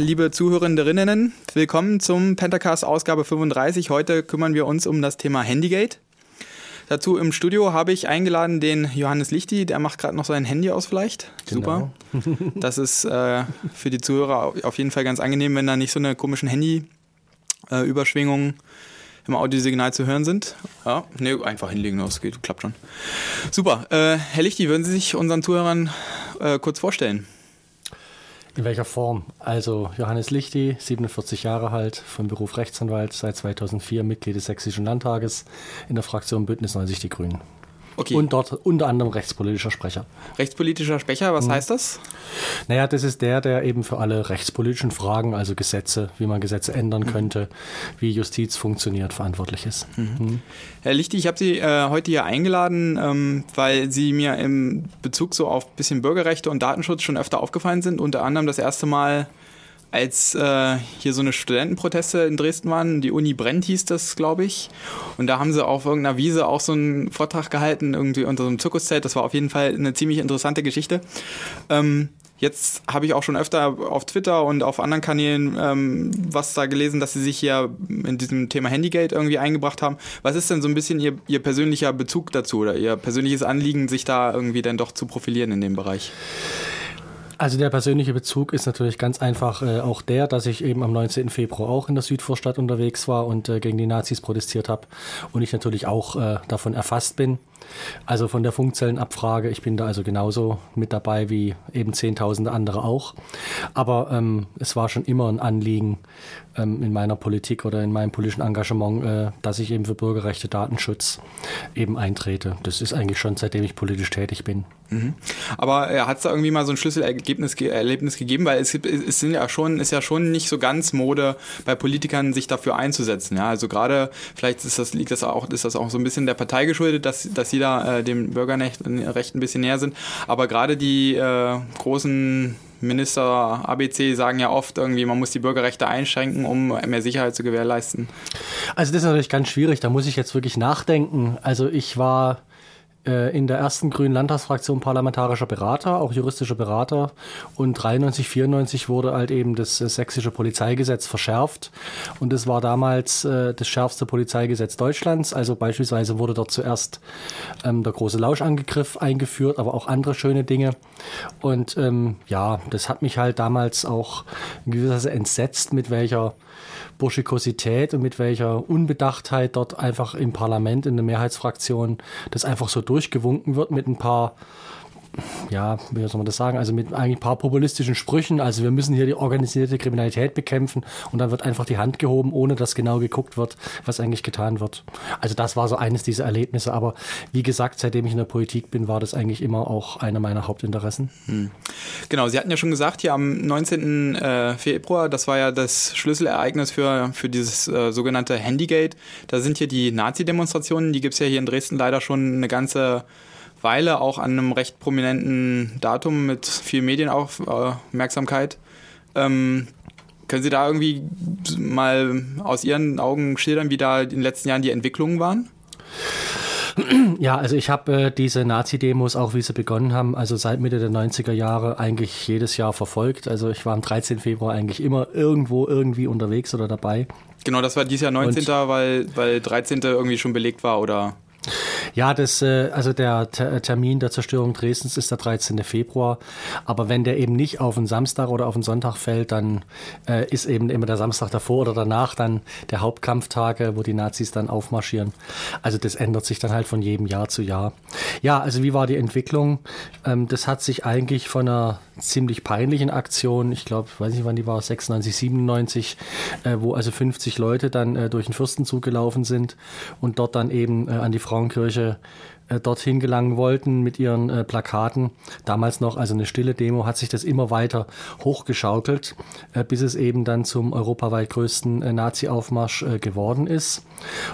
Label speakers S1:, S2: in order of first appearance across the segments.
S1: Liebe Zuhörerinnen, willkommen zum Pentacast Ausgabe 35. Heute kümmern wir uns um das Thema Handygate. Dazu im Studio habe ich eingeladen den Johannes Lichti, der macht gerade noch sein Handy aus vielleicht. Genau. Super. Das ist äh, für die Zuhörer auf jeden Fall ganz angenehm, wenn da nicht so eine komischen Handy-Überschwingungen äh, im Audiosignal zu hören sind. Ja, nee, einfach hinlegen, das geht, klappt schon. Super. Äh, Herr Lichti, würden Sie sich unseren Zuhörern äh, kurz vorstellen?
S2: In welcher Form? Also Johannes Lichti, 47 Jahre alt, von Beruf Rechtsanwalt, seit 2004 Mitglied des Sächsischen Landtages in der Fraktion Bündnis 90 Die Grünen. Okay. Und dort unter anderem rechtspolitischer Sprecher.
S1: Rechtspolitischer Sprecher, was mhm. heißt das?
S2: Naja, das ist der, der eben für alle rechtspolitischen Fragen, also Gesetze, wie man Gesetze ändern mhm. könnte, wie Justiz funktioniert, verantwortlich ist. Mhm.
S1: mhm. Herr Lichti, ich habe Sie äh, heute hier eingeladen, ähm, weil Sie mir im Bezug so auf ein bisschen Bürgerrechte und Datenschutz schon öfter aufgefallen sind. Unter anderem das erste Mal als äh, hier so eine Studentenproteste in Dresden waren, die Uni Brennt hieß das, glaube ich. Und da haben sie auf irgendeiner Wiese auch so einen Vortrag gehalten, irgendwie unter so einem Zirkuszelt. Das war auf jeden Fall eine ziemlich interessante Geschichte. Ähm, jetzt habe ich auch schon öfter auf Twitter und auf anderen Kanälen ähm, was da gelesen, dass sie sich hier in diesem Thema Handygate irgendwie eingebracht haben. Was ist denn so ein bisschen ihr, ihr persönlicher Bezug dazu oder ihr persönliches Anliegen, sich da irgendwie dann doch zu profilieren in dem Bereich?
S2: Also der persönliche Bezug ist natürlich ganz einfach äh, auch der, dass ich eben am 19. Februar auch in der Südvorstadt unterwegs war und äh, gegen die Nazis protestiert habe und ich natürlich auch äh, davon erfasst bin. Also von der Funkzellenabfrage, ich bin da also genauso mit dabei wie eben Zehntausende andere auch. Aber ähm, es war schon immer ein Anliegen ähm, in meiner Politik oder in meinem politischen Engagement, äh, dass ich eben für Bürgerrechte, Datenschutz eben eintrete. Das ist eigentlich schon seitdem ich politisch tätig bin.
S1: Mhm. Aber äh, hat es da irgendwie mal so ein Schlüsselergebnis Erlebnis gegeben? Weil es, es sind ja schon, ist ja schon nicht so ganz Mode bei Politikern, sich dafür einzusetzen. Ja? Also gerade, vielleicht ist das, liegt das auch, ist das auch so ein bisschen der Partei geschuldet, dass, dass sie da äh, dem Bürgerrecht ein bisschen näher sind. Aber gerade die äh, großen Minister ABC sagen ja oft irgendwie, man muss die Bürgerrechte einschränken, um mehr Sicherheit zu gewährleisten.
S2: Also das ist natürlich ganz schwierig, da muss ich jetzt wirklich nachdenken. Also ich war in der ersten grünen Landtagsfraktion parlamentarischer Berater, auch juristischer Berater. Und 93, 94 wurde halt eben das äh, sächsische Polizeigesetz verschärft. Und es war damals äh, das schärfste Polizeigesetz Deutschlands. Also beispielsweise wurde dort zuerst ähm, der große Lauschangriff eingeführt, aber auch andere schöne Dinge. Und ähm, ja, das hat mich halt damals auch in gewisser Weise entsetzt, mit welcher Burschikosität und mit welcher Unbedachtheit dort einfach im Parlament in der Mehrheitsfraktion das einfach so durchgewunken wird mit ein paar ja, wie soll man das sagen, also mit eigentlich ein paar populistischen Sprüchen. Also wir müssen hier die organisierte Kriminalität bekämpfen und dann wird einfach die Hand gehoben, ohne dass genau geguckt wird, was eigentlich getan wird. Also das war so eines dieser Erlebnisse. Aber wie gesagt, seitdem ich in der Politik bin, war das eigentlich immer auch einer meiner Hauptinteressen. Hm.
S1: Genau, Sie hatten ja schon gesagt, hier am 19. Äh, Februar, das war ja das Schlüsselereignis für, für dieses äh, sogenannte Handygate. Da sind hier die Nazi-Demonstrationen, die gibt es ja hier in Dresden leider schon eine ganze Weile auch an einem recht prominenten Datum mit viel Medienaufmerksamkeit. Ähm, können Sie da irgendwie mal aus Ihren Augen schildern, wie da in den letzten Jahren die Entwicklungen waren?
S2: Ja, also ich habe äh, diese Nazi-Demos, auch wie sie begonnen haben, also seit Mitte der 90er Jahre eigentlich jedes Jahr verfolgt. Also ich war am 13. Februar eigentlich immer irgendwo irgendwie unterwegs oder dabei.
S1: Genau, das war dieses Jahr 19., Und weil, weil 13. irgendwie schon belegt war, oder?
S2: Ja, das, äh, also der Termin der Zerstörung Dresdens ist der 13. Februar. Aber wenn der eben nicht auf einen Samstag oder auf einen Sonntag fällt, dann äh, ist eben immer der Samstag davor oder danach dann der Hauptkampftag, wo die Nazis dann aufmarschieren. Also das ändert sich dann halt von jedem Jahr zu Jahr. Ja, also wie war die Entwicklung? Ähm, das hat sich eigentlich von einer ziemlich peinlichen Aktion, ich glaube, weiß nicht wann die war, 96, 97, äh, wo also 50 Leute dann äh, durch den Fürstenzug gelaufen sind und dort dann eben äh, an die Frauenkirche äh, dorthin gelangen wollten mit ihren äh, Plakaten. Damals noch, also eine stille Demo, hat sich das immer weiter hochgeschaukelt, äh, bis es eben dann zum europaweit größten äh, Nazi-Aufmarsch äh, geworden ist.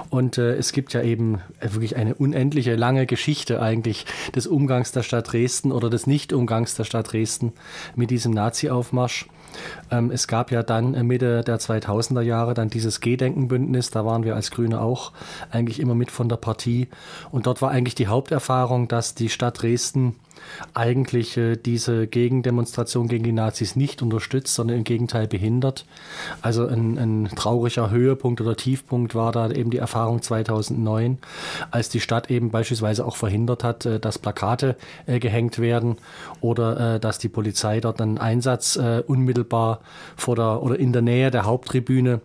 S2: Und äh, es gibt ja eben wirklich eine unendliche lange Geschichte eigentlich des Umgangs der Stadt Dresden oder des Nicht-Umgangs der Stadt Dresden mit diesem Nazi-Aufmarsch. Ähm, es gab ja dann äh, Mitte der 2000er Jahre dann dieses Gedenkenbündnis, da waren wir als Grüne auch eigentlich immer mit von der Partie. Und dort war eigentlich die Haupterfahrung, dass die Stadt Dresden eigentlich äh, diese Gegendemonstration gegen die Nazis nicht unterstützt, sondern im Gegenteil behindert. Also ein, ein trauriger Höhepunkt oder Tiefpunkt war da eben die Erfahrung 2009, als die Stadt eben beispielsweise auch verhindert hat, äh, dass Plakate äh, gehängt werden oder äh, dass die Polizei dort einen Einsatz äh, unmittelbar vor der oder in der Nähe der Haupttribüne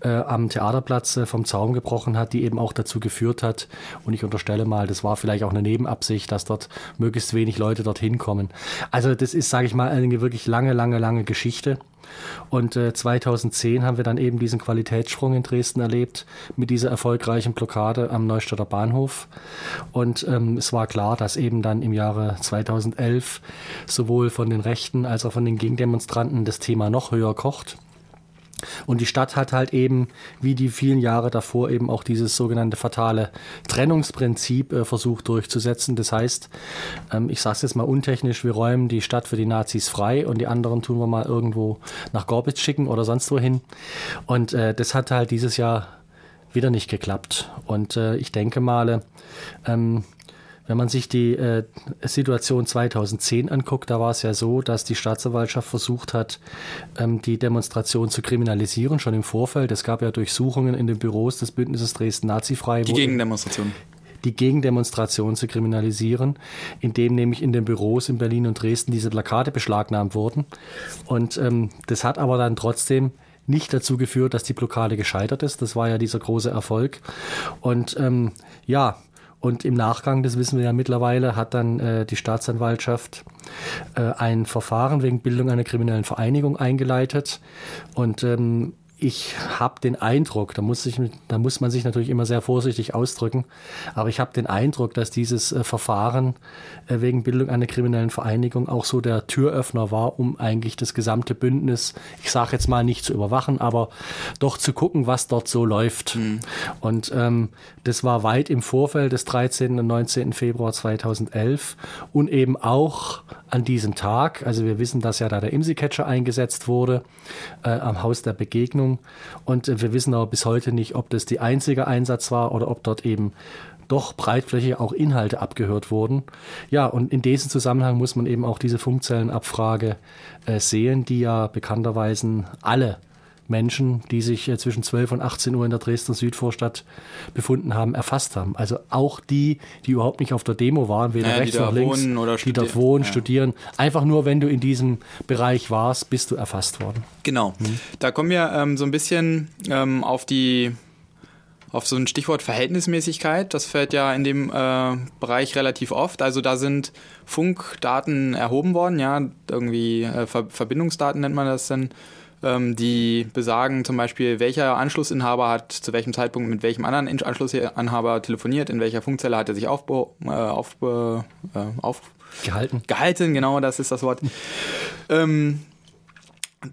S2: äh, am Theaterplatz äh, vom Zaum gebrochen hat, die eben auch dazu geführt hat. Und ich unterstelle mal, das war vielleicht auch eine Nebenabsicht, dass dort möglichst wenig Leute dorthin kommen. Also das ist, sage ich mal, eine wirklich lange, lange, lange Geschichte. Und äh, 2010 haben wir dann eben diesen Qualitätssprung in Dresden erlebt mit dieser erfolgreichen Blockade am Neustadter Bahnhof. Und ähm, es war klar, dass eben dann im Jahre 2011 sowohl von den Rechten als auch von den Gegendemonstranten das Thema noch höher kocht. Und die Stadt hat halt eben, wie die vielen Jahre davor, eben auch dieses sogenannte fatale Trennungsprinzip äh, versucht durchzusetzen. Das heißt, ähm, ich sage es jetzt mal untechnisch, wir räumen die Stadt für die Nazis frei und die anderen tun wir mal irgendwo nach Gorbitz schicken oder sonst wohin. Und äh, das hat halt dieses Jahr wieder nicht geklappt. Und äh, ich denke mal, ähm, wenn man sich die äh, Situation 2010 anguckt, da war es ja so, dass die Staatsanwaltschaft versucht hat, ähm, die Demonstration zu kriminalisieren, schon im Vorfeld. Es gab ja Durchsuchungen in den Büros des Bündnisses Dresden Nazifrei.
S1: Die Gegendemonstration
S2: die Gegendemonstration zu kriminalisieren, indem nämlich in den Büros in Berlin und Dresden diese Plakate beschlagnahmt wurden. Und ähm, das hat aber dann trotzdem nicht dazu geführt, dass die Blockade gescheitert ist. Das war ja dieser große Erfolg. Und ähm, ja, und im Nachgang, das wissen wir ja mittlerweile, hat dann äh, die Staatsanwaltschaft äh, ein Verfahren wegen Bildung einer kriminellen Vereinigung eingeleitet. Und ähm, ich habe den Eindruck, da muss, ich, da muss man sich natürlich immer sehr vorsichtig ausdrücken, aber ich habe den Eindruck, dass dieses äh, Verfahren äh, wegen Bildung einer kriminellen Vereinigung auch so der Türöffner war, um eigentlich das gesamte Bündnis, ich sage jetzt mal nicht zu überwachen, aber doch zu gucken, was dort so läuft. Mhm. Und ähm, das war weit im Vorfeld des 13. und 19. Februar 2011 und eben auch an diesem Tag, also wir wissen, dass ja da der IMSI-Catcher eingesetzt wurde äh, am Haus der Begegnung und äh, wir wissen aber bis heute nicht, ob das die einzige Einsatz war oder ob dort eben doch breitflächig auch Inhalte abgehört wurden. Ja, und in diesem Zusammenhang muss man eben auch diese Funkzellenabfrage äh, sehen, die ja bekannterweise alle Menschen, die sich äh, zwischen 12 und 18 Uhr in der Dresdner Südvorstadt befunden haben, erfasst haben. Also auch die, die überhaupt nicht auf der Demo waren, weder ja, rechts noch links, die dort wohnen, ja. studieren. Einfach nur, wenn du in diesem Bereich warst, bist du erfasst worden.
S1: Genau. Hm. Da kommen wir ähm, so ein bisschen ähm, auf die auf so ein Stichwort Verhältnismäßigkeit. Das fällt ja in dem äh, Bereich relativ oft. Also da sind Funkdaten erhoben worden, ja, irgendwie äh, Ver Verbindungsdaten nennt man das dann ähm, die besagen zum Beispiel, welcher Anschlussinhaber hat zu welchem Zeitpunkt mit welchem anderen Anschlussinhaber telefoniert, in welcher Funkzelle hat er sich auf, äh, auf, äh, auf
S2: gehalten.
S1: Gehalten, genau, das ist das Wort. ähm,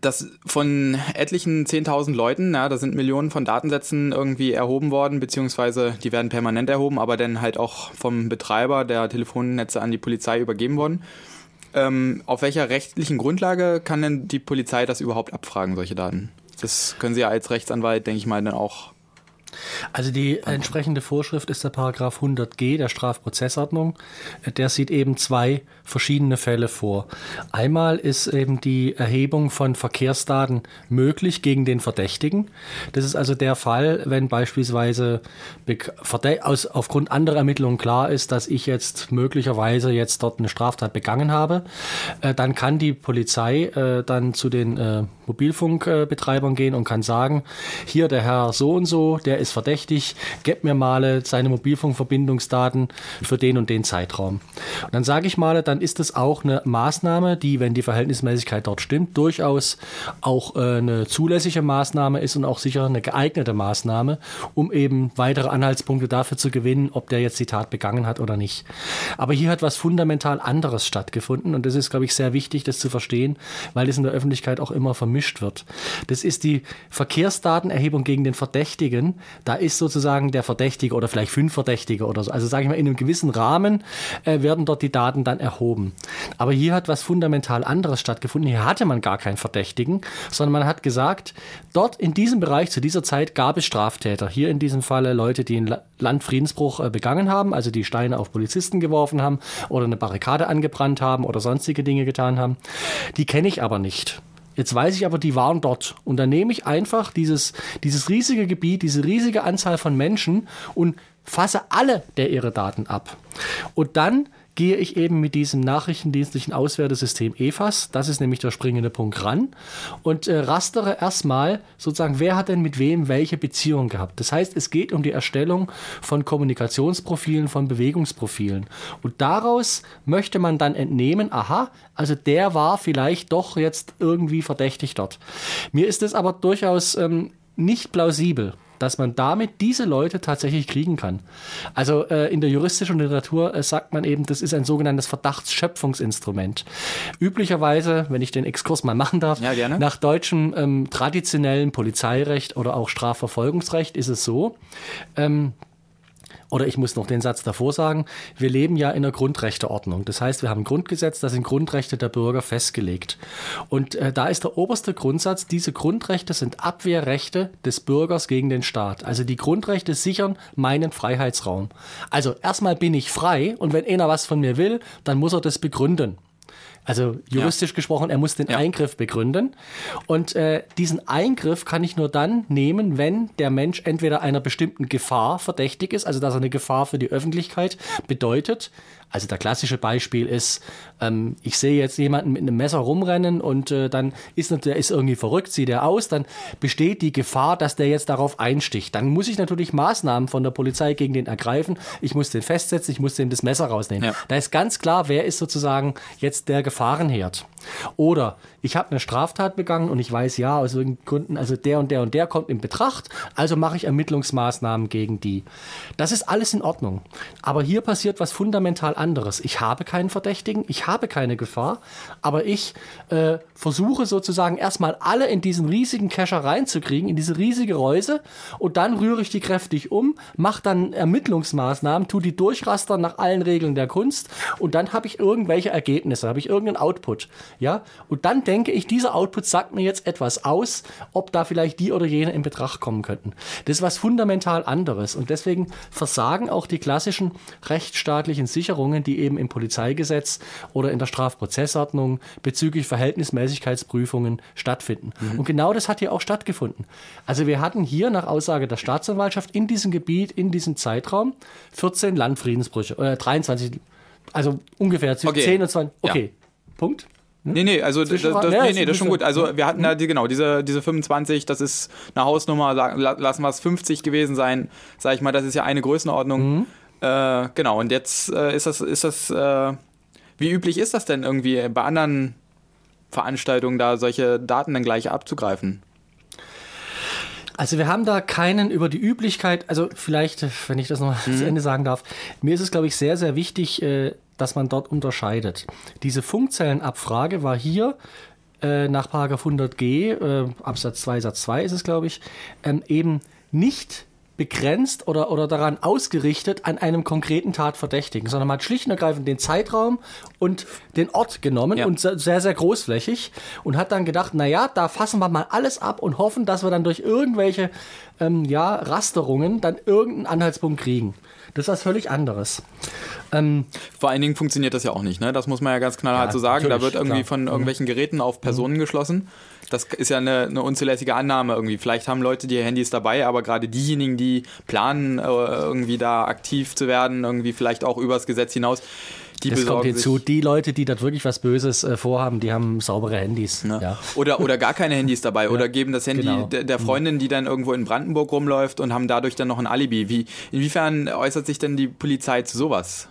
S1: das von etlichen 10.000 Leuten, ja, da sind Millionen von Datensätzen irgendwie erhoben worden, beziehungsweise die werden permanent erhoben, aber dann halt auch vom Betreiber der Telefonnetze an die Polizei übergeben worden. Ähm, auf welcher rechtlichen Grundlage kann denn die Polizei das überhaupt abfragen, solche Daten? Das können Sie ja als Rechtsanwalt, denke ich mal, dann auch
S2: also die entsprechende Vorschrift ist der Paragraph 100g der Strafprozessordnung. Der sieht eben zwei verschiedene Fälle vor. Einmal ist eben die Erhebung von Verkehrsdaten möglich gegen den Verdächtigen. Das ist also der Fall, wenn beispielsweise aus, aufgrund anderer Ermittlungen klar ist, dass ich jetzt möglicherweise jetzt dort eine Straftat begangen habe. Äh, dann kann die Polizei äh, dann zu den äh, Mobilfunkbetreibern gehen und kann sagen, hier der Herr so und so, der ist verdächtig, gib mir mal seine Mobilfunkverbindungsdaten für den und den Zeitraum. Und dann sage ich mal, dann ist das auch eine Maßnahme, die, wenn die Verhältnismäßigkeit dort stimmt, durchaus auch äh, eine zulässige Maßnahme ist und auch sicher eine geeignete Maßnahme, um eben weitere Anhaltspunkte dafür zu gewinnen, ob der jetzt die Tat begangen hat oder nicht. Aber hier hat was fundamental anderes stattgefunden und das ist, glaube ich, sehr wichtig, das zu verstehen, weil es in der Öffentlichkeit auch immer vermischt wird. Das ist die Verkehrsdatenerhebung gegen den Verdächtigen, da ist sozusagen der Verdächtige oder vielleicht fünf Verdächtige oder so. Also sage ich mal, in einem gewissen Rahmen äh, werden dort die Daten dann erhoben. Aber hier hat was fundamental anderes stattgefunden. Hier hatte man gar keinen Verdächtigen, sondern man hat gesagt, dort in diesem Bereich zu dieser Zeit gab es Straftäter. Hier in diesem Falle Leute, die einen Landfriedensbruch äh, begangen haben, also die Steine auf Polizisten geworfen haben oder eine Barrikade angebrannt haben oder sonstige Dinge getan haben. Die kenne ich aber nicht. Jetzt weiß ich aber, die waren dort. Und dann nehme ich einfach dieses, dieses riesige Gebiet, diese riesige Anzahl von Menschen und fasse alle der ihre Daten ab. Und dann gehe ich eben mit diesem nachrichtendienstlichen Auswertesystem EFAS, das ist nämlich der springende Punkt ran, und äh, rastere erstmal sozusagen, wer hat denn mit wem welche Beziehung gehabt. Das heißt, es geht um die Erstellung von Kommunikationsprofilen, von Bewegungsprofilen. Und daraus möchte man dann entnehmen, aha, also der war vielleicht doch jetzt irgendwie verdächtig dort. Mir ist es aber durchaus ähm, nicht plausibel dass man damit diese Leute tatsächlich kriegen kann. Also äh, in der juristischen Literatur äh, sagt man eben, das ist ein sogenanntes Verdachtsschöpfungsinstrument. Üblicherweise, wenn ich den Exkurs mal machen darf, ja, nach deutschem ähm, traditionellen Polizeirecht oder auch Strafverfolgungsrecht ist es so, ähm, oder ich muss noch den Satz davor sagen, wir leben ja in einer Grundrechteordnung. Das heißt, wir haben ein Grundgesetz, da sind Grundrechte der Bürger festgelegt. Und äh, da ist der oberste Grundsatz, diese Grundrechte sind Abwehrrechte des Bürgers gegen den Staat. Also die Grundrechte sichern meinen Freiheitsraum. Also erstmal bin ich frei und wenn einer was von mir will, dann muss er das begründen. Also juristisch ja. gesprochen, er muss den ja. Eingriff begründen. Und äh, diesen Eingriff kann ich nur dann nehmen, wenn der Mensch entweder einer bestimmten Gefahr verdächtig ist, also dass er eine Gefahr für die Öffentlichkeit bedeutet, also der klassische Beispiel ist, ähm, ich sehe jetzt jemanden mit einem Messer rumrennen und äh, dann ist der ist irgendwie verrückt, sieht er aus, dann besteht die Gefahr, dass der jetzt darauf einsticht. Dann muss ich natürlich Maßnahmen von der Polizei gegen den ergreifen. Ich muss den festsetzen, ich muss dem das Messer rausnehmen. Ja. Da ist ganz klar, wer ist sozusagen jetzt der Gefahrenherd. Oder ich habe eine Straftat begangen und ich weiß ja aus irgendeinen Gründen, also der und der und der kommt in Betracht, also mache ich Ermittlungsmaßnahmen gegen die. Das ist alles in Ordnung. Aber hier passiert was fundamental anderes. Ich habe keinen Verdächtigen, ich habe keine Gefahr, aber ich äh, versuche sozusagen erstmal alle in diesen riesigen Kescher reinzukriegen, in diese riesige Reuse und dann rühre ich die kräftig um, mache dann Ermittlungsmaßnahmen, tu die durchrastern nach allen Regeln der Kunst und dann habe ich irgendwelche Ergebnisse, habe ich irgendeinen Output. Ja, und dann denke ich, dieser Output sagt mir jetzt etwas aus, ob da vielleicht die oder jene in Betracht kommen könnten. Das ist was fundamental anderes und deswegen versagen auch die klassischen rechtsstaatlichen Sicherungen, die eben im Polizeigesetz oder in der Strafprozessordnung bezüglich Verhältnismäßigkeitsprüfungen stattfinden. Mhm. Und genau das hat hier auch stattgefunden. Also wir hatten hier nach Aussage der Staatsanwaltschaft in diesem Gebiet, in diesem Zeitraum 14 Landfriedensbrüche, oder äh, 23, also ungefähr zwischen okay. 10 und 20. Okay, ja. Punkt.
S1: Hm? Nee, nee, also das, das, nee, nee, das ist schon gut. Also wir hatten da die, genau diese, diese 25, das ist eine Hausnummer, lassen wir es 50 gewesen sein, sag ich mal, das ist ja eine Größenordnung. Mhm. Äh, genau, und jetzt äh, ist das, ist das, äh, wie üblich ist das denn irgendwie bei anderen Veranstaltungen da solche Daten dann gleich abzugreifen?
S2: Also wir haben da keinen über die Üblichkeit, also vielleicht, wenn ich das noch mhm. zu Ende sagen darf, mir ist es, glaube ich, sehr, sehr wichtig, äh, dass man dort unterscheidet. Diese Funkzellenabfrage war hier äh, nach 100g, äh, Absatz 2, Satz 2 ist es, glaube ich, ähm, eben nicht begrenzt oder, oder daran ausgerichtet an einem konkreten Tatverdächtigen, sondern man hat schlicht und ergreifend den Zeitraum und den Ort genommen ja. und sehr, sehr großflächig und hat dann gedacht, naja, da fassen wir mal alles ab und hoffen, dass wir dann durch irgendwelche ähm, ja, Rasterungen dann irgendeinen Anhaltspunkt kriegen. Das ist was völlig anderes.
S1: Ähm, Vor allen Dingen funktioniert das ja auch nicht, ne? Das muss man ja ganz knallhart ja, so sagen. Da wird irgendwie klar. von mhm. irgendwelchen Geräten auf Personen mhm. geschlossen. Das ist ja eine, eine, unzulässige Annahme irgendwie. Vielleicht haben Leute die Handys dabei, aber gerade diejenigen, die planen, äh, irgendwie da aktiv zu werden, irgendwie vielleicht auch übers Gesetz hinaus,
S2: die das kommt hinzu. Die Leute, die dort wirklich was Böses äh, vorhaben, die haben saubere Handys.
S1: Ne? Ja. Oder, oder gar keine Handys dabei. ja. Oder geben das Handy genau. der, der, mhm. Freundin, die dann irgendwo in Brandenburg rumläuft und haben dadurch dann noch ein Alibi. Wie, inwiefern äußert sich denn die Polizei zu sowas?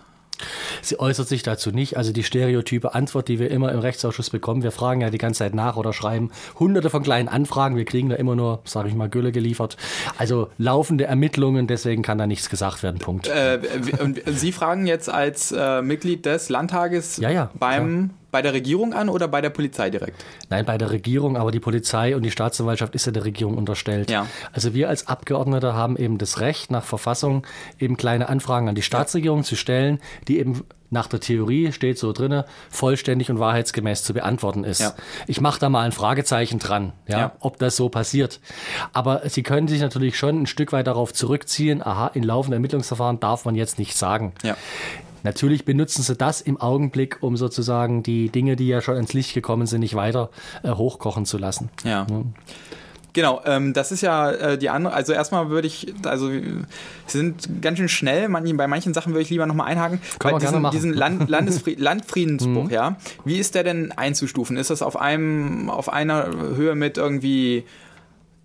S2: Sie äußert sich dazu nicht. Also die stereotype Antwort, die wir immer im Rechtsausschuss bekommen, wir fragen ja die ganze Zeit nach oder schreiben hunderte von kleinen Anfragen. Wir kriegen da immer nur, sage ich mal, Gülle geliefert. Also laufende Ermittlungen, deswegen kann da nichts gesagt werden. Punkt.
S1: Äh, und Sie fragen jetzt als äh, Mitglied des Landtages ja, ja, beim bei der Regierung an oder bei der Polizei direkt?
S2: Nein, bei der Regierung, aber die Polizei und die Staatsanwaltschaft ist ja der Regierung unterstellt.
S1: Ja.
S2: Also wir als Abgeordnete haben eben das Recht, nach Verfassung eben kleine Anfragen an die Staatsregierung zu stellen, die eben nach der Theorie steht so drinne, vollständig und wahrheitsgemäß zu beantworten ist.
S1: Ja.
S2: Ich mache da mal ein Fragezeichen dran, ja,
S1: Ja.
S2: ob das so passiert. Aber Sie können sich natürlich schon ein Stück weit darauf zurückziehen, aha, in laufenden Ermittlungsverfahren darf man jetzt nicht sagen.
S1: Ja.
S2: Natürlich benutzen sie das im Augenblick, um sozusagen die Dinge, die ja schon ins Licht gekommen sind, nicht weiter äh, hochkochen zu lassen.
S1: Ja. Genau, ähm, das ist ja äh, die andere, also erstmal würde ich, also wir sind ganz schön schnell, man, bei manchen Sachen würde ich lieber nochmal einhaken.
S2: Kann
S1: Bei diesen, diesen Land, Landfriedensbruch, ja, wie ist der denn einzustufen? Ist das auf einem, auf einer Höhe mit irgendwie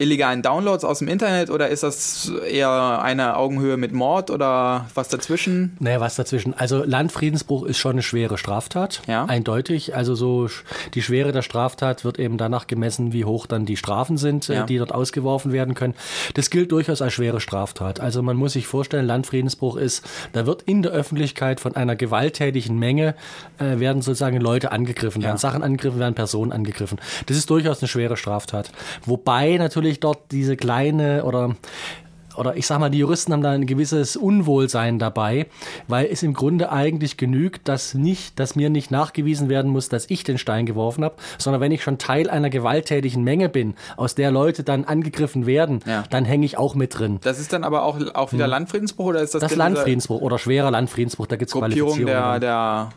S1: illegalen Downloads aus dem Internet oder ist das eher eine Augenhöhe mit Mord oder was dazwischen?
S2: Naja, was dazwischen. Also Landfriedensbruch ist schon eine schwere Straftat.
S1: Ja.
S2: Eindeutig. Also so die Schwere der Straftat wird eben danach gemessen, wie hoch dann die Strafen sind, äh,
S1: Ja.
S2: die dort ausgeworfen werden können. Das gilt durchaus als schwere Straftat. Also man muss sich vorstellen, Landfriedensbruch ist, da wird in der Öffentlichkeit von einer gewalttätigen Menge äh, werden sozusagen Leute angegriffen, werden Sachen angegriffen, werden Personen angegriffen. Das ist durchaus eine schwere Straftat. Wobei natürlich dort diese kleine oder oder ich sag mal, die Juristen haben da ein gewisses Unwohlsein dabei, weil es im Grunde eigentlich genügt, dass nicht, dass mir nicht nachgewiesen werden muss, dass ich den Stein geworfen habe, sondern wenn ich schon Teil einer gewalttätigen Menge bin, aus der Leute dann angegriffen werden,
S1: Ja.
S2: dann hänge ich auch mit drin.
S1: Das ist dann aber auch, auch wieder Landfriedensbruch oder ist das,
S2: Das Landfriedensbruch oder schwerer Landfriedensbruch, da gibt es Qualifizierungen.
S1: der, der,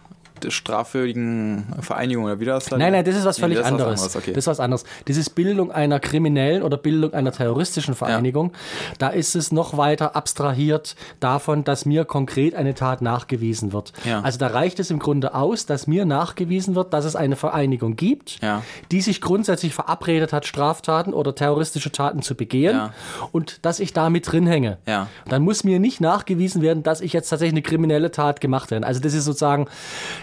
S1: der strafwürdigen Vereinigung oder wie das dann?
S2: Nein, nein, das ist was
S1: Nee,
S2: völlig
S1: das ist was
S2: anderes.
S1: anderes, okay.
S2: Das ist was anderes. Das ist Bildung einer kriminellen oder Bildung einer terroristischen Vereinigung. Da ist es noch weiter abstrahiert davon, dass mir konkret eine Tat nachgewiesen wird.
S1: Ja.
S2: Also da reicht es im Grunde aus, dass mir nachgewiesen wird, dass es eine Vereinigung gibt,
S1: Ja.
S2: die sich grundsätzlich verabredet hat, Straftaten oder terroristische Taten zu begehen
S1: Ja.
S2: und dass ich da mit drin hänge.
S1: Ja.
S2: Dann muss mir nicht nachgewiesen werden, dass ich jetzt tatsächlich eine kriminelle Tat gemacht habe. Also das ist sozusagen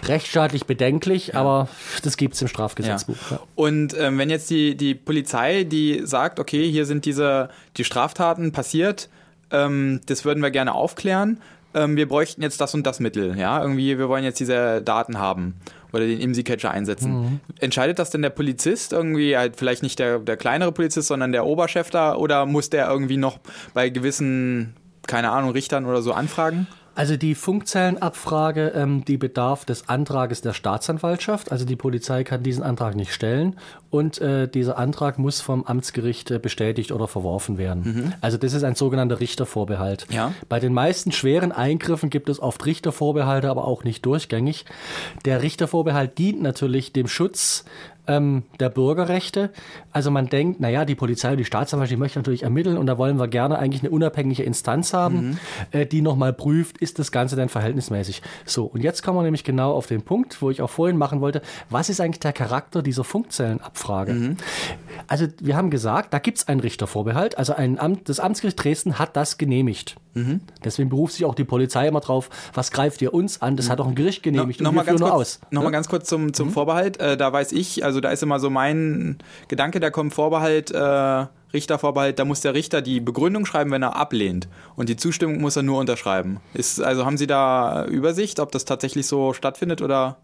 S2: rechtsstaatlich bedenklich, aber das gibt es im Strafgesetzbuch. Ja.
S1: Und ähm, wenn jetzt die, die Polizei, die sagt, okay, hier sind diese die Straftaten passiert, ähm, das würden wir gerne aufklären, ähm, wir bräuchten jetzt das und das Mittel, ja, irgendwie, wir wollen jetzt diese Daten haben oder den IMSI-Catcher einsetzen. Entscheidet das denn der Polizist irgendwie, halt vielleicht nicht der, der kleinere Polizist, sondern der Oberchef da oder muss der irgendwie noch bei gewissen, keine Ahnung, Richtern oder so anfragen?
S2: Also die Funkzellenabfrage, ähm, die bedarf des Antrages der Staatsanwaltschaft. Also die Polizei kann diesen Antrag nicht stellen und äh, dieser Antrag muss vom Amtsgericht äh, bestätigt oder verworfen werden. Also das ist ein sogenannter Richtervorbehalt.
S1: Ja.
S2: Bei den meisten schweren Eingriffen gibt es oft Richtervorbehalte, aber auch nicht durchgängig. Der Richtervorbehalt dient natürlich dem Schutz ähm, der Bürgerrechte. Also man denkt, naja, die Polizei und die Staatsanwaltschaft, die möchten natürlich ermitteln und da wollen wir gerne eigentlich eine unabhängige Instanz haben, äh, die nochmal prüft, ist das Ganze denn verhältnismäßig. So, und jetzt kommen wir nämlich genau auf den Punkt, wo ich auch vorhin machen wollte, was ist eigentlich der Charakter dieser Funkzellenabfrage? Also wir haben gesagt, da gibt es einen Richtervorbehalt, also ein Amt, das Amtsgericht Dresden hat das genehmigt. Deswegen beruft sich auch die Polizei immer drauf, was greift ihr uns an? Das hat auch ein Gericht genehmigt
S1: noch
S2: und
S1: mal
S2: wir führen
S1: ganz kurz,
S2: aus.
S1: Noch
S2: ne?
S1: mal ganz kurz zum, zum Vorbehalt. Äh, da weiß ich, also da ist immer so mein Gedanke, da kommt Vorbehalt, äh, Richtervorbehalt, da muss der Richter die Begründung schreiben, wenn er ablehnt. Und die Zustimmung muss er nur unterschreiben. Ist, also haben Sie da Übersicht, ob das tatsächlich so stattfindet oder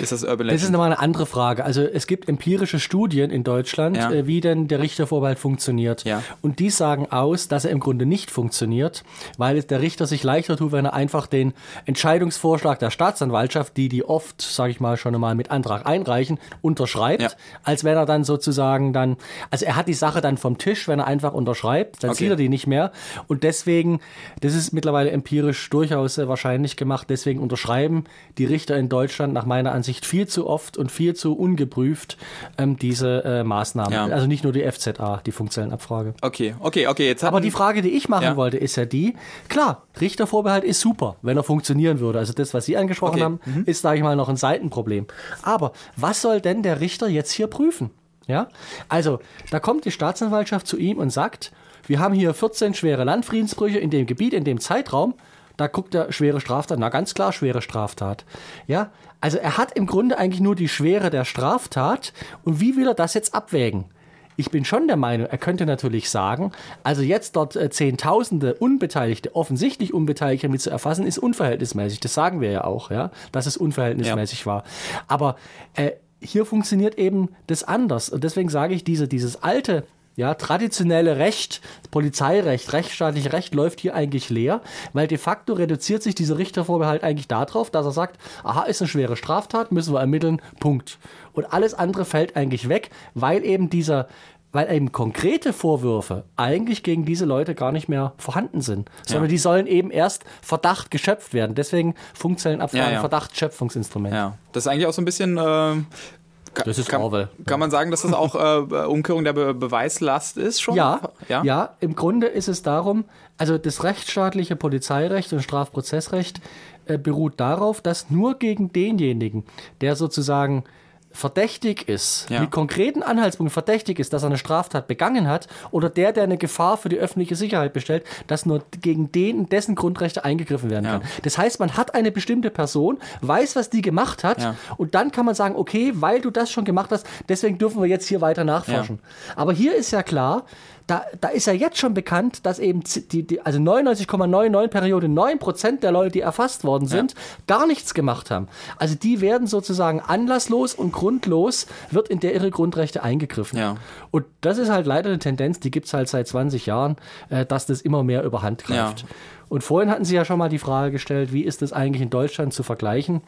S1: ist das Urban
S2: Das
S1: Legend?
S2: ist nochmal eine andere Frage. Also es gibt empirische Studien in Deutschland,
S1: Ja.
S2: äh, wie denn der Richtervorbehalt funktioniert.
S1: Ja.
S2: Und die sagen aus, dass er im Grunde nicht funktioniert, weil der Richter sich leichter tut, wenn er einfach den Entscheidungsvorschlag der Staatsanwaltschaft, die die oft, sage ich mal, schon einmal mit Antrag einreichen, unterschreibt,
S1: Ja.
S2: als wenn er dann sozusagen dann, also er hat die Sache dann vom Tisch, wenn er einfach unterschreibt, dann
S1: Okay.
S2: sieht er die nicht mehr. Und deswegen, das ist mittlerweile empirisch durchaus äh, wahrscheinlich gemacht, deswegen unterschreiben die Richter in Deutschland nach meiner Ansicht viel zu oft und viel zu ungeprüft ähm, diese äh, Maßnahmen.
S1: Ja.
S2: Also nicht nur die FZA, die Funkzellenabfrage.
S1: Okay, okay, okay. Jetzt
S2: Aber die Frage, die ich machen
S1: Ja.
S2: wollte, ist ja die, klar, Richtervorbehalt ist super, wenn er funktionieren würde. Also das, was Sie angesprochen
S1: Okay.
S2: haben, ist, sage ich mal, noch ein Seitenproblem. Aber was soll denn der Richter jetzt hier prüfen? Ja, also da kommt die Staatsanwaltschaft zu ihm und sagt, wir haben hier 14 schwere Landfriedensbrüche in dem Gebiet, in dem Zeitraum. Da guckt er schwere Straftat. Na ganz klar, schwere Straftat. Ja, also er hat im Grunde eigentlich nur die Schwere der Straftat. Und wie will er das jetzt abwägen? ich bin schon der Meinung, er könnte natürlich sagen, also jetzt dort äh, Zehntausende Unbeteiligte, offensichtlich Unbeteiligte mit zu erfassen, ist unverhältnismäßig. Das sagen wir ja auch, ja, dass es unverhältnismäßig ja. war. Aber äh, hier funktioniert eben das anders. Und deswegen sage ich, diese, dieses alte ja, traditionelle Recht, Polizeirecht, rechtsstaatliche Recht läuft hier eigentlich leer, weil de facto reduziert sich dieser Richtervorbehalt eigentlich darauf, dass er sagt, aha, ist eine schwere Straftat, müssen wir ermitteln, Punkt. Und alles andere fällt eigentlich weg, weil eben dieser weil eben konkrete Vorwürfe eigentlich gegen diese Leute gar nicht mehr vorhanden sind, sondern ja. die sollen eben erst Verdacht geschöpft werden. Deswegen funktionellen Abfragen ja, ja. Verdachtschöpfungsinstrument.
S1: Ja, das ist eigentlich auch so ein bisschen äh, das ist kann, Orwell. Kann man sagen, dass das auch äh, Umkehrung der Be Beweislast ist schon?
S2: Ja, ja, ja. Im Grunde ist es darum, also das rechtsstaatliche Polizeirecht und Strafprozessrecht äh, beruht darauf, dass nur gegen denjenigen, der sozusagen verdächtig ist, ja. mit konkreten Anhaltspunkten verdächtig ist, dass er eine Straftat begangen hat, oder der, der eine Gefahr für die öffentliche Sicherheit bestellt, dass nur gegen den dessen Grundrechte eingegriffen werden ja. kann. Das heißt, man hat eine bestimmte Person, weiß, was die gemacht hat, ja. und dann kann man sagen, okay, weil du das schon gemacht hast, deswegen dürfen wir jetzt hier weiter nachforschen. Aber hier ist ja klar, da, da ist ja jetzt schon bekannt, dass eben die, die also 99,99 Periode 9% der Leute, die erfasst worden sind, ja. gar nichts gemacht haben. Also die werden sozusagen anlasslos und grundlos wird in der ihre Grundrechte eingegriffen. Ja. Und das ist halt leider eine Tendenz, die gibt es halt seit 20 Jahren, äh, dass das immer mehr überhand greift. Ja. Und vorhin hatten Sie ja schon mal die Frage gestellt, wie ist das eigentlich in Deutschland zu vergleichen?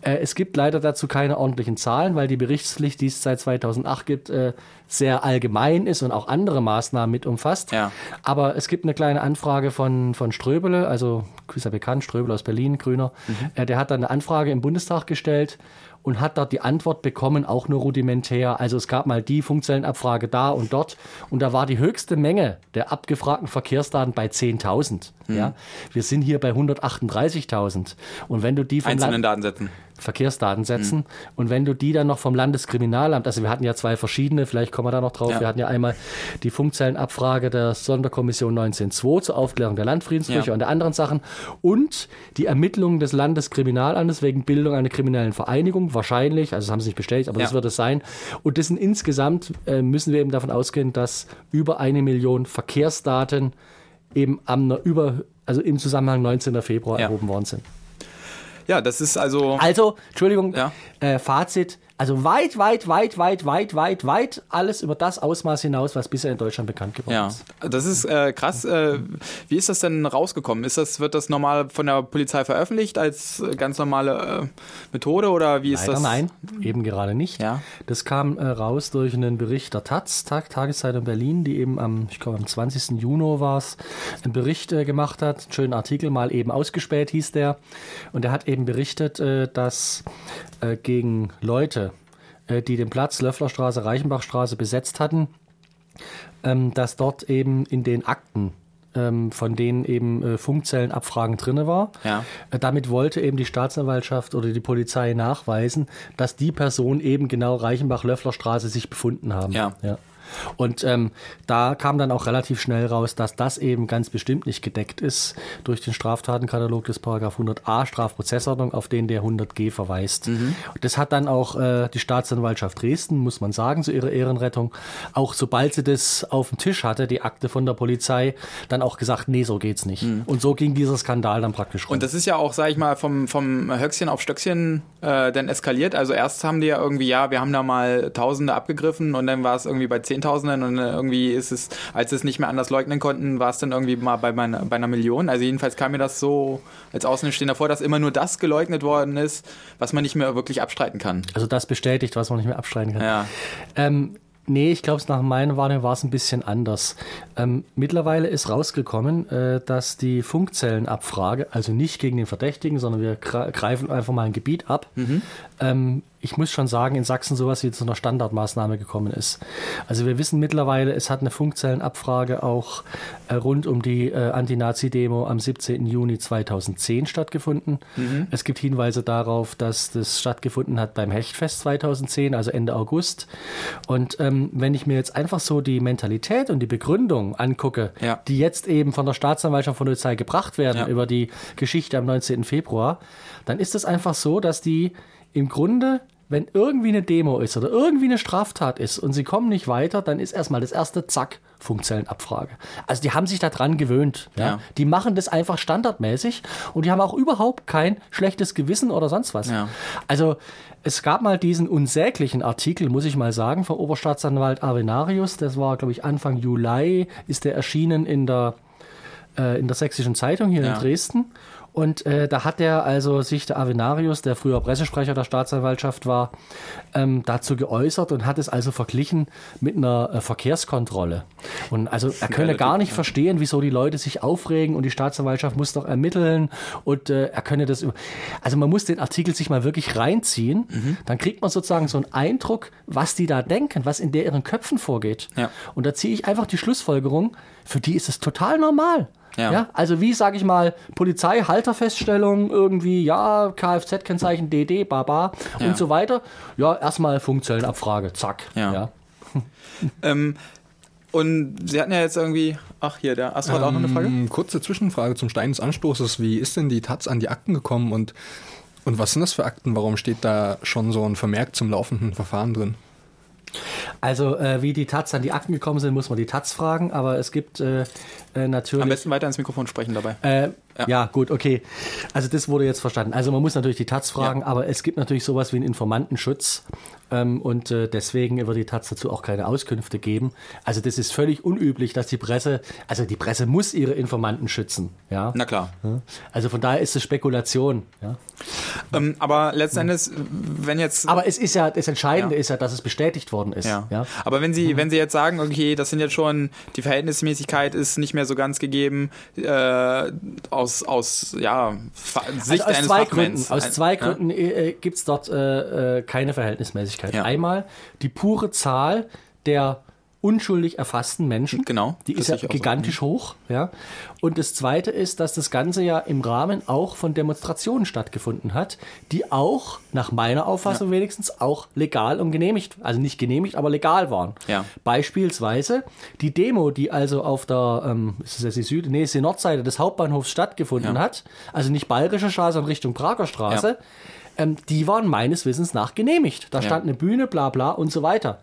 S2: Äh, es gibt leider dazu keine ordentlichen Zahlen, weil die Berichtspflicht, die es seit 2008 gibt, äh, sehr allgemein ist und auch andere Maßnahmen mit umfasst. Ja. Aber es gibt eine kleine Anfrage von, von Ströbele, also ist ja bekannt, Ströbele aus Berlin, Grüner. Mhm. Äh, der hat dann eine Anfrage im Bundestag gestellt und hat dort die Antwort bekommen, auch nur rudimentär. Also es gab mal die Funkzellenabfrage da und dort und da war die höchste Menge der abgefragten Verkehrsdaten bei 10.000. Mhm. Ja? Wir sind hier bei 138.000. Und wenn du die
S1: von einzelnen Datensätzen
S2: Verkehrsdatensätzen. Mhm. Und wenn du die dann noch vom Landeskriminalamt, also wir hatten ja zwei verschiedene, vielleicht kommen wir da noch drauf, ja. wir hatten ja einmal die Funkzellenabfrage der Sonderkommission 19.2 zur Aufklärung der Landfriedensbrüche ja. und der anderen Sachen und die Ermittlungen des Landeskriminalamtes wegen Bildung einer kriminellen Vereinigung, wahrscheinlich, also das haben sie nicht bestätigt, aber ja. das wird es sein. Und das sind insgesamt, äh, müssen wir eben davon ausgehen, dass über eine Million Verkehrsdaten eben am über, also im Zusammenhang 19. Februar erhoben worden sind.
S1: Ja, das ist also.
S2: Also, Entschuldigung, ja. äh, Fazit. Also weit, weit, weit, weit, weit, weit, weit alles über das Ausmaß hinaus, was bisher in Deutschland bekannt geworden ja. ist.
S1: Das ist äh, krass. Äh, wie ist das denn rausgekommen? Ist das, wird das normal von der Polizei veröffentlicht als ganz normale äh, Methode oder wie ist
S2: Leider
S1: das?
S2: Nein, eben gerade nicht. Ja. Das kam äh, raus durch einen Bericht der Taz, Tag, Tageszeitung Berlin, die eben am, ich glaube am 20. Juni war es, einen Bericht äh, gemacht hat. Einen schönen Artikel, mal eben ausgespäht hieß der. Und er hat eben berichtet, äh, dass gegen Leute, äh, die den Platz Löfflerstraße, Reichenbachstraße besetzt hatten, ähm, dass dort eben in den Akten ähm, von denen eben äh, Funkzellenabfragen drin war. Ja. Äh, damit wollte eben die Staatsanwaltschaft oder die Polizei nachweisen, dass die Person eben genau Reichenbach-Löfflerstraße sich befunden haben. Ja. ja. Und ähm, da kam dann auch relativ schnell raus, dass das eben ganz bestimmt nicht gedeckt ist durch den Straftatenkatalog des Paragraph 100a Strafprozessordnung, auf den der 100g verweist. Mhm. Das hat dann auch äh, die Staatsanwaltschaft Dresden, muss man sagen, zu ihrer Ehrenrettung, auch sobald sie das auf dem Tisch hatte, die Akte von der Polizei, dann auch gesagt, nee, so geht's nicht. Mhm. Und so ging dieser Skandal dann praktisch
S1: rum. Und das ist ja auch, sag ich mal, vom, vom Höchstchen auf Stöckchen äh, dann eskaliert. Also erst haben die ja irgendwie, ja, wir haben da mal Tausende abgegriffen und dann war es irgendwie bei 10 Zehntausenden und äh, irgendwie ist es, als sie es nicht mehr anders leugnen konnten, war es dann irgendwie mal bei, meiner, bei einer Million. Also jedenfalls kam mir das so als Außenstehender vor, dass immer nur das geleugnet worden ist, was man nicht mehr wirklich abstreiten kann.
S2: Also das bestätigt, was man nicht mehr abstreiten kann. Ja. Ähm, Nee, ich glaube, nach meiner Wahrnehmung war es ein bisschen anders. Ähm, mittlerweile ist rausgekommen, äh, dass die Funkzellenabfrage, also nicht gegen den Verdächtigen, sondern wir greifen einfach mal ein Gebiet ab, mhm. ähm, ich muss schon sagen, in Sachsen sowas wie zu einer Standardmaßnahme gekommen ist. Also wir wissen mittlerweile, es hat eine Funkzellenabfrage auch äh, rund um die äh, Anti-Nazi-Demo am 17. Juni 2010 stattgefunden. Mhm. Es gibt Hinweise darauf, dass das stattgefunden hat beim Hechtfest 2010, also Ende August. Und ähm, wenn ich mir jetzt einfach so die Mentalität und die Begründung angucke, ja. die jetzt eben von der Staatsanwaltschaft von der Polizei gebracht werden ja. über die Geschichte am 19. Februar, dann ist es einfach so, dass die im Grunde wenn irgendwie eine Demo ist oder irgendwie eine Straftat ist und sie kommen nicht weiter, dann ist erstmal das erste Zack, Funkzellenabfrage. Also die haben sich daran gewöhnt. Ja?
S1: Ja.
S2: Die machen das einfach standardmäßig und die haben auch überhaupt kein schlechtes Gewissen oder sonst was.
S1: Ja.
S2: Also es gab mal diesen unsäglichen Artikel, muss ich mal sagen, vom Oberstaatsanwalt Avenarius. Das war, glaube ich, Anfang Juli, ist der erschienen in der, äh, in der Sächsischen Zeitung hier in Dresden. Und äh, da hat er also sich der Avenarius, der früher Pressesprecher der Staatsanwaltschaft war, ähm, dazu geäußert und hat es also verglichen mit einer äh, Verkehrskontrolle. Und also er könne gar nicht verstehen, wieso die Leute sich aufregen und die Staatsanwaltschaft muss doch ermitteln und äh, er könne das. Also man muss den Artikel sich mal wirklich reinziehen,
S1: Mhm.
S2: dann kriegt man sozusagen so einen Eindruck, was die da denken, was in deren Köpfen vorgeht.
S1: Ja.
S2: Und da ziehe ich einfach die Schlussfolgerung, für die ist es total normal.
S1: Ja.
S2: also wie sage ich mal, Polizei, Halterfeststellung, irgendwie, ja, Kfz-Kennzeichen, DD, Baba
S1: Ja.
S2: und so weiter. Ja, erstmal Funkzellenabfrage, zack.
S1: Ja.
S2: ja.
S1: Ähm, und Sie hatten ja jetzt irgendwie, ach hier, der Astro hat auch noch eine Frage.
S3: Ähm, kurze Zwischenfrage zum Stein des Anstoßes. Wie ist denn die Taz an die Akten gekommen und, und was sind das für Akten? Warum steht da schon so ein Vermerk zum laufenden Verfahren drin?
S2: Also äh, wie die Taz an die Akten gekommen sind, muss man die Taz fragen, aber es gibt äh, äh, natürlich...
S1: Am besten weiter ins Mikrofon sprechen dabei.
S2: Äh,
S1: Ja.
S2: ja. gut, okay. Also das wurde jetzt verstanden. Also man muss natürlich die Taz fragen,
S1: Ja.
S2: aber es gibt natürlich sowas wie einen Informantenschutz ähm, und äh, deswegen wird die Taz dazu auch keine Auskünfte geben. Also das ist völlig unüblich, dass die Presse, also die Presse muss ihre Informanten schützen. Ja.
S1: Na klar.
S2: Also von daher ist es Spekulation. Ja.
S1: Ähm, aber letzten Endes, wenn jetzt.
S2: Aber es ist ja, das Entscheidende
S1: Ja.
S2: ist ja, dass es bestätigt worden ist.
S1: Ja.
S2: Ja.
S1: Aber wenn Sie, wenn Sie jetzt sagen, okay, das sind jetzt schon, die Verhältnismäßigkeit ist nicht mehr so ganz gegeben, äh, aus, aus, ja, Fa- Sicht
S2: Also aus
S1: eines
S2: zwei Gründen, aus zwei? Gründen äh, gibt es dort äh, äh, keine Verhältnismäßigkeit.
S1: Ja.
S2: Einmal die pure Zahl der unschuldig erfassten Menschen.
S1: Genau,
S2: Die ist ja
S1: sehe ich auch so.
S2: gigantisch hoch. Ja. Und das Zweite ist, dass das Ganze ja im Rahmen auch von Demonstrationen stattgefunden hat, die auch, nach meiner Auffassung wenigstens, auch legal und genehmigt, also nicht genehmigt, aber legal waren.
S1: Ja.
S2: Beispielsweise die Demo, die also auf der, ähm, ist das die Süd, nee, ist die Nordseite des Hauptbahnhofs stattgefunden
S1: Ja.
S2: hat, also nicht Bayerische Straße, sondern Richtung Prager Straße,
S1: Ja.
S2: Ähm, die waren meines Wissens nach genehmigt. Da
S1: Ja.
S2: stand eine Bühne, bla bla und so weiter.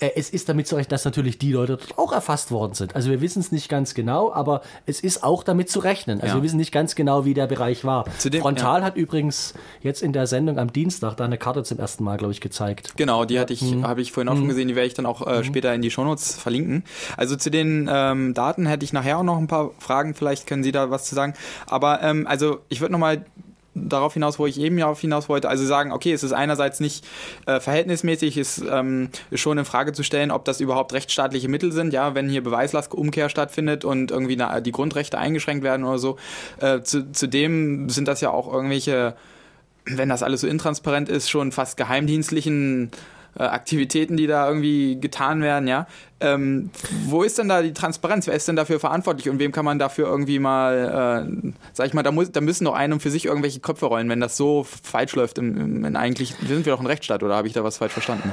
S2: Äh, Es ist damit zu rechnen, dass natürlich die Leute dort auch erfasst worden sind. Also wir wissen es nicht ganz genau, aber es ist auch damit zu rechnen. Also
S1: Ja.
S2: wir wissen nicht ganz genau, wie der Bereich war.
S1: Zudem-
S2: Frontal hat übrigens jetzt in der Sendung am Dienstag da eine Karte zum ersten Mal, glaube ich, gezeigt.
S1: Genau, die hatte ich,
S2: Mhm.
S1: habe ich vorhin auch schon gesehen, die werde ich dann auch äh, später in die Shownotes verlinken. Also zu den ähm, Daten hätte ich nachher auch noch ein paar Fragen, vielleicht können Sie da was zu sagen. Aber ähm, also ich würde nochmal darauf hinaus, wo ich eben darauf hinaus wollte, also sagen, okay, es ist einerseits nicht äh, verhältnismäßig, ist ähm, schon in Frage zu stellen, ob das überhaupt rechtsstaatliche Mittel sind, ja, wenn hier Beweislastumkehr stattfindet und irgendwie na, die Grundrechte eingeschränkt werden oder so. Äh, zu, zudem sind das ja auch irgendwelche wenn das alles so intransparent ist, schon fast geheimdienstlichen Aktivitäten, die da irgendwie getan werden, ja. Ähm, wo ist denn da die Transparenz? Wer ist denn dafür verantwortlich und wem kann man dafür irgendwie mal, äh, sag ich mal, da, muss, da müssen doch einem für sich irgendwelche Köpfe rollen, wenn das so falsch läuft. Im, im, in eigentlich sind wir doch ein Rechtsstaat oder habe ich da was falsch verstanden?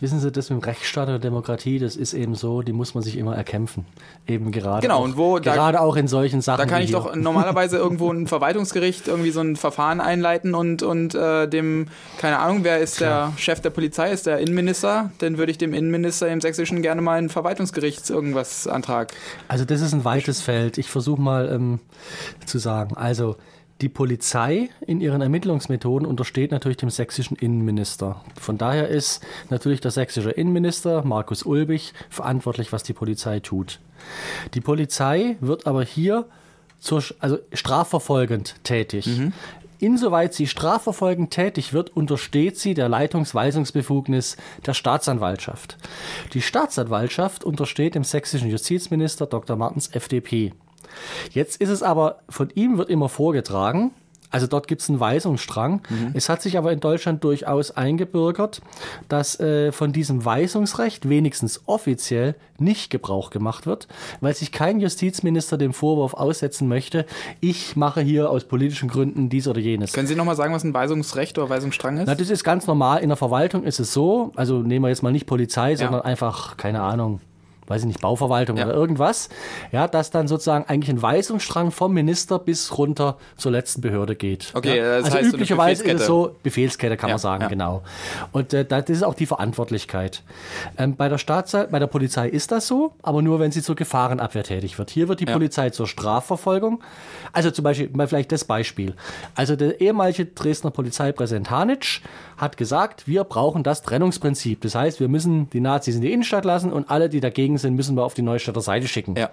S2: Wissen Sie, das mit dem Rechtsstaat oder Demokratie, das ist eben so, die muss man sich immer erkämpfen. Eben gerade.
S1: Genau,
S2: auch,
S1: und wo- da-
S2: gerade auch in solchen Sachen.
S1: Da kann ich doch normalerweise irgendwo ein Verwaltungsgericht irgendwie so ein Verfahren einleiten und, und äh, dem, keine Ahnung, wer ist der Chef der Polizei, ist der Innenminister, dann würde ich dem Innenminister im Sächsischen gerne mal ein Verwaltungsgericht irgendwas Antrag.
S2: Also das ist ein weites Feld. Ich versuche mal ähm, zu sagen. Also die Polizei in ihren Ermittlungsmethoden untersteht natürlich dem sächsischen Innenminister. Von daher ist natürlich der sächsische Innenminister Markus Ulbich verantwortlich, was die Polizei tut. Die Polizei wird aber hier zur, also strafverfolgend tätig. Insoweit sie strafverfolgend tätig wird, untersteht sie der Leitungsweisungsbefugnis der Staatsanwaltschaft. Die Staatsanwaltschaft untersteht dem sächsischen Justizminister Dr. Martens FDP. Jetzt ist es aber, von ihm wird immer vorgetragen, also dort gibt es einen Weisungsstrang. Es hat sich aber in Deutschland durchaus eingebürgert, dass äh, von diesem Weisungsrecht wenigstens offiziell nicht Gebrauch gemacht wird, weil sich kein Justizminister dem Vorwurf aussetzen möchte, ich mache hier aus politischen Gründen dies oder jenes.
S1: Können Sie nochmal sagen, was ein Weisungsrecht oder Weisungsstrang ist?
S2: Na, das ist ganz normal. In der Verwaltung ist es so, also nehmen wir jetzt mal nicht Polizei, sondern einfach, keine Ahnung, weiß ich nicht, Bauverwaltung
S1: Ja.
S2: oder irgendwas, ja, dass dann sozusagen eigentlich ein Weisungsstrang vom Minister bis runter zur letzten Behörde geht.
S1: Okay,
S2: ja.
S1: das
S2: also
S1: heißt so
S2: üblicherweise ist es so, Befehlskette kann
S1: Ja,
S2: man sagen, genau. Und äh, das ist auch die Verantwortlichkeit. Ähm, bei der Staatsanwalt, bei der Polizei ist das so, aber nur wenn sie zur Gefahrenabwehr tätig wird. Hier wird die. Polizei zur Strafverfolgung. Also zum Beispiel, mal vielleicht das Beispiel. Also der ehemalige Dresdner Polizeipräsident Hanitsch hat gesagt, wir brauchen das Trennungsprinzip. Das heißt, wir müssen die Nazis in die Innenstadt lassen und alle, die dagegen sind, müssen wir auf die Neustädter Seite schicken.
S1: Ja.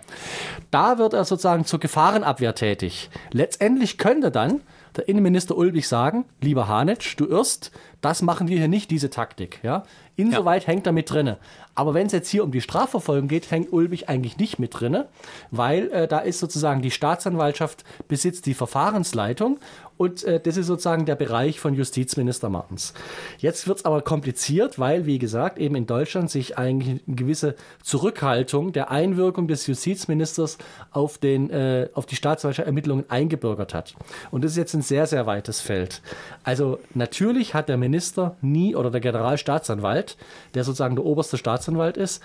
S2: Da wird er sozusagen zur Gefahrenabwehr tätig. Letztendlich könnte dann der Innenminister Ulbich sagen, lieber Hanetsch, du irrst, das machen wir hier nicht, diese Taktik. Ja? Insoweit hängt er mit drinne. Aber wenn es jetzt hier um die Strafverfolgung geht, hängt Ulbich eigentlich nicht mit drinne, weil äh, da ist sozusagen die Staatsanwaltschaft besitzt die Verfahrensleitung und äh, das ist sozusagen der Bereich von Justizminister Martens. Jetzt wird es aber kompliziert, weil, wie gesagt, eben in Deutschland sich eigentlich eine gewisse Zurückhaltung der Einwirkung des Justizministers auf, den, äh, auf die Staatsanwaltschaftsermittlungen eingebürgert hat. Und das ist jetzt ein sehr, sehr weites Feld. Also natürlich hat der Minister nie oder der Generalstaatsanwalt, der sozusagen der oberste Staatsanwalt ist,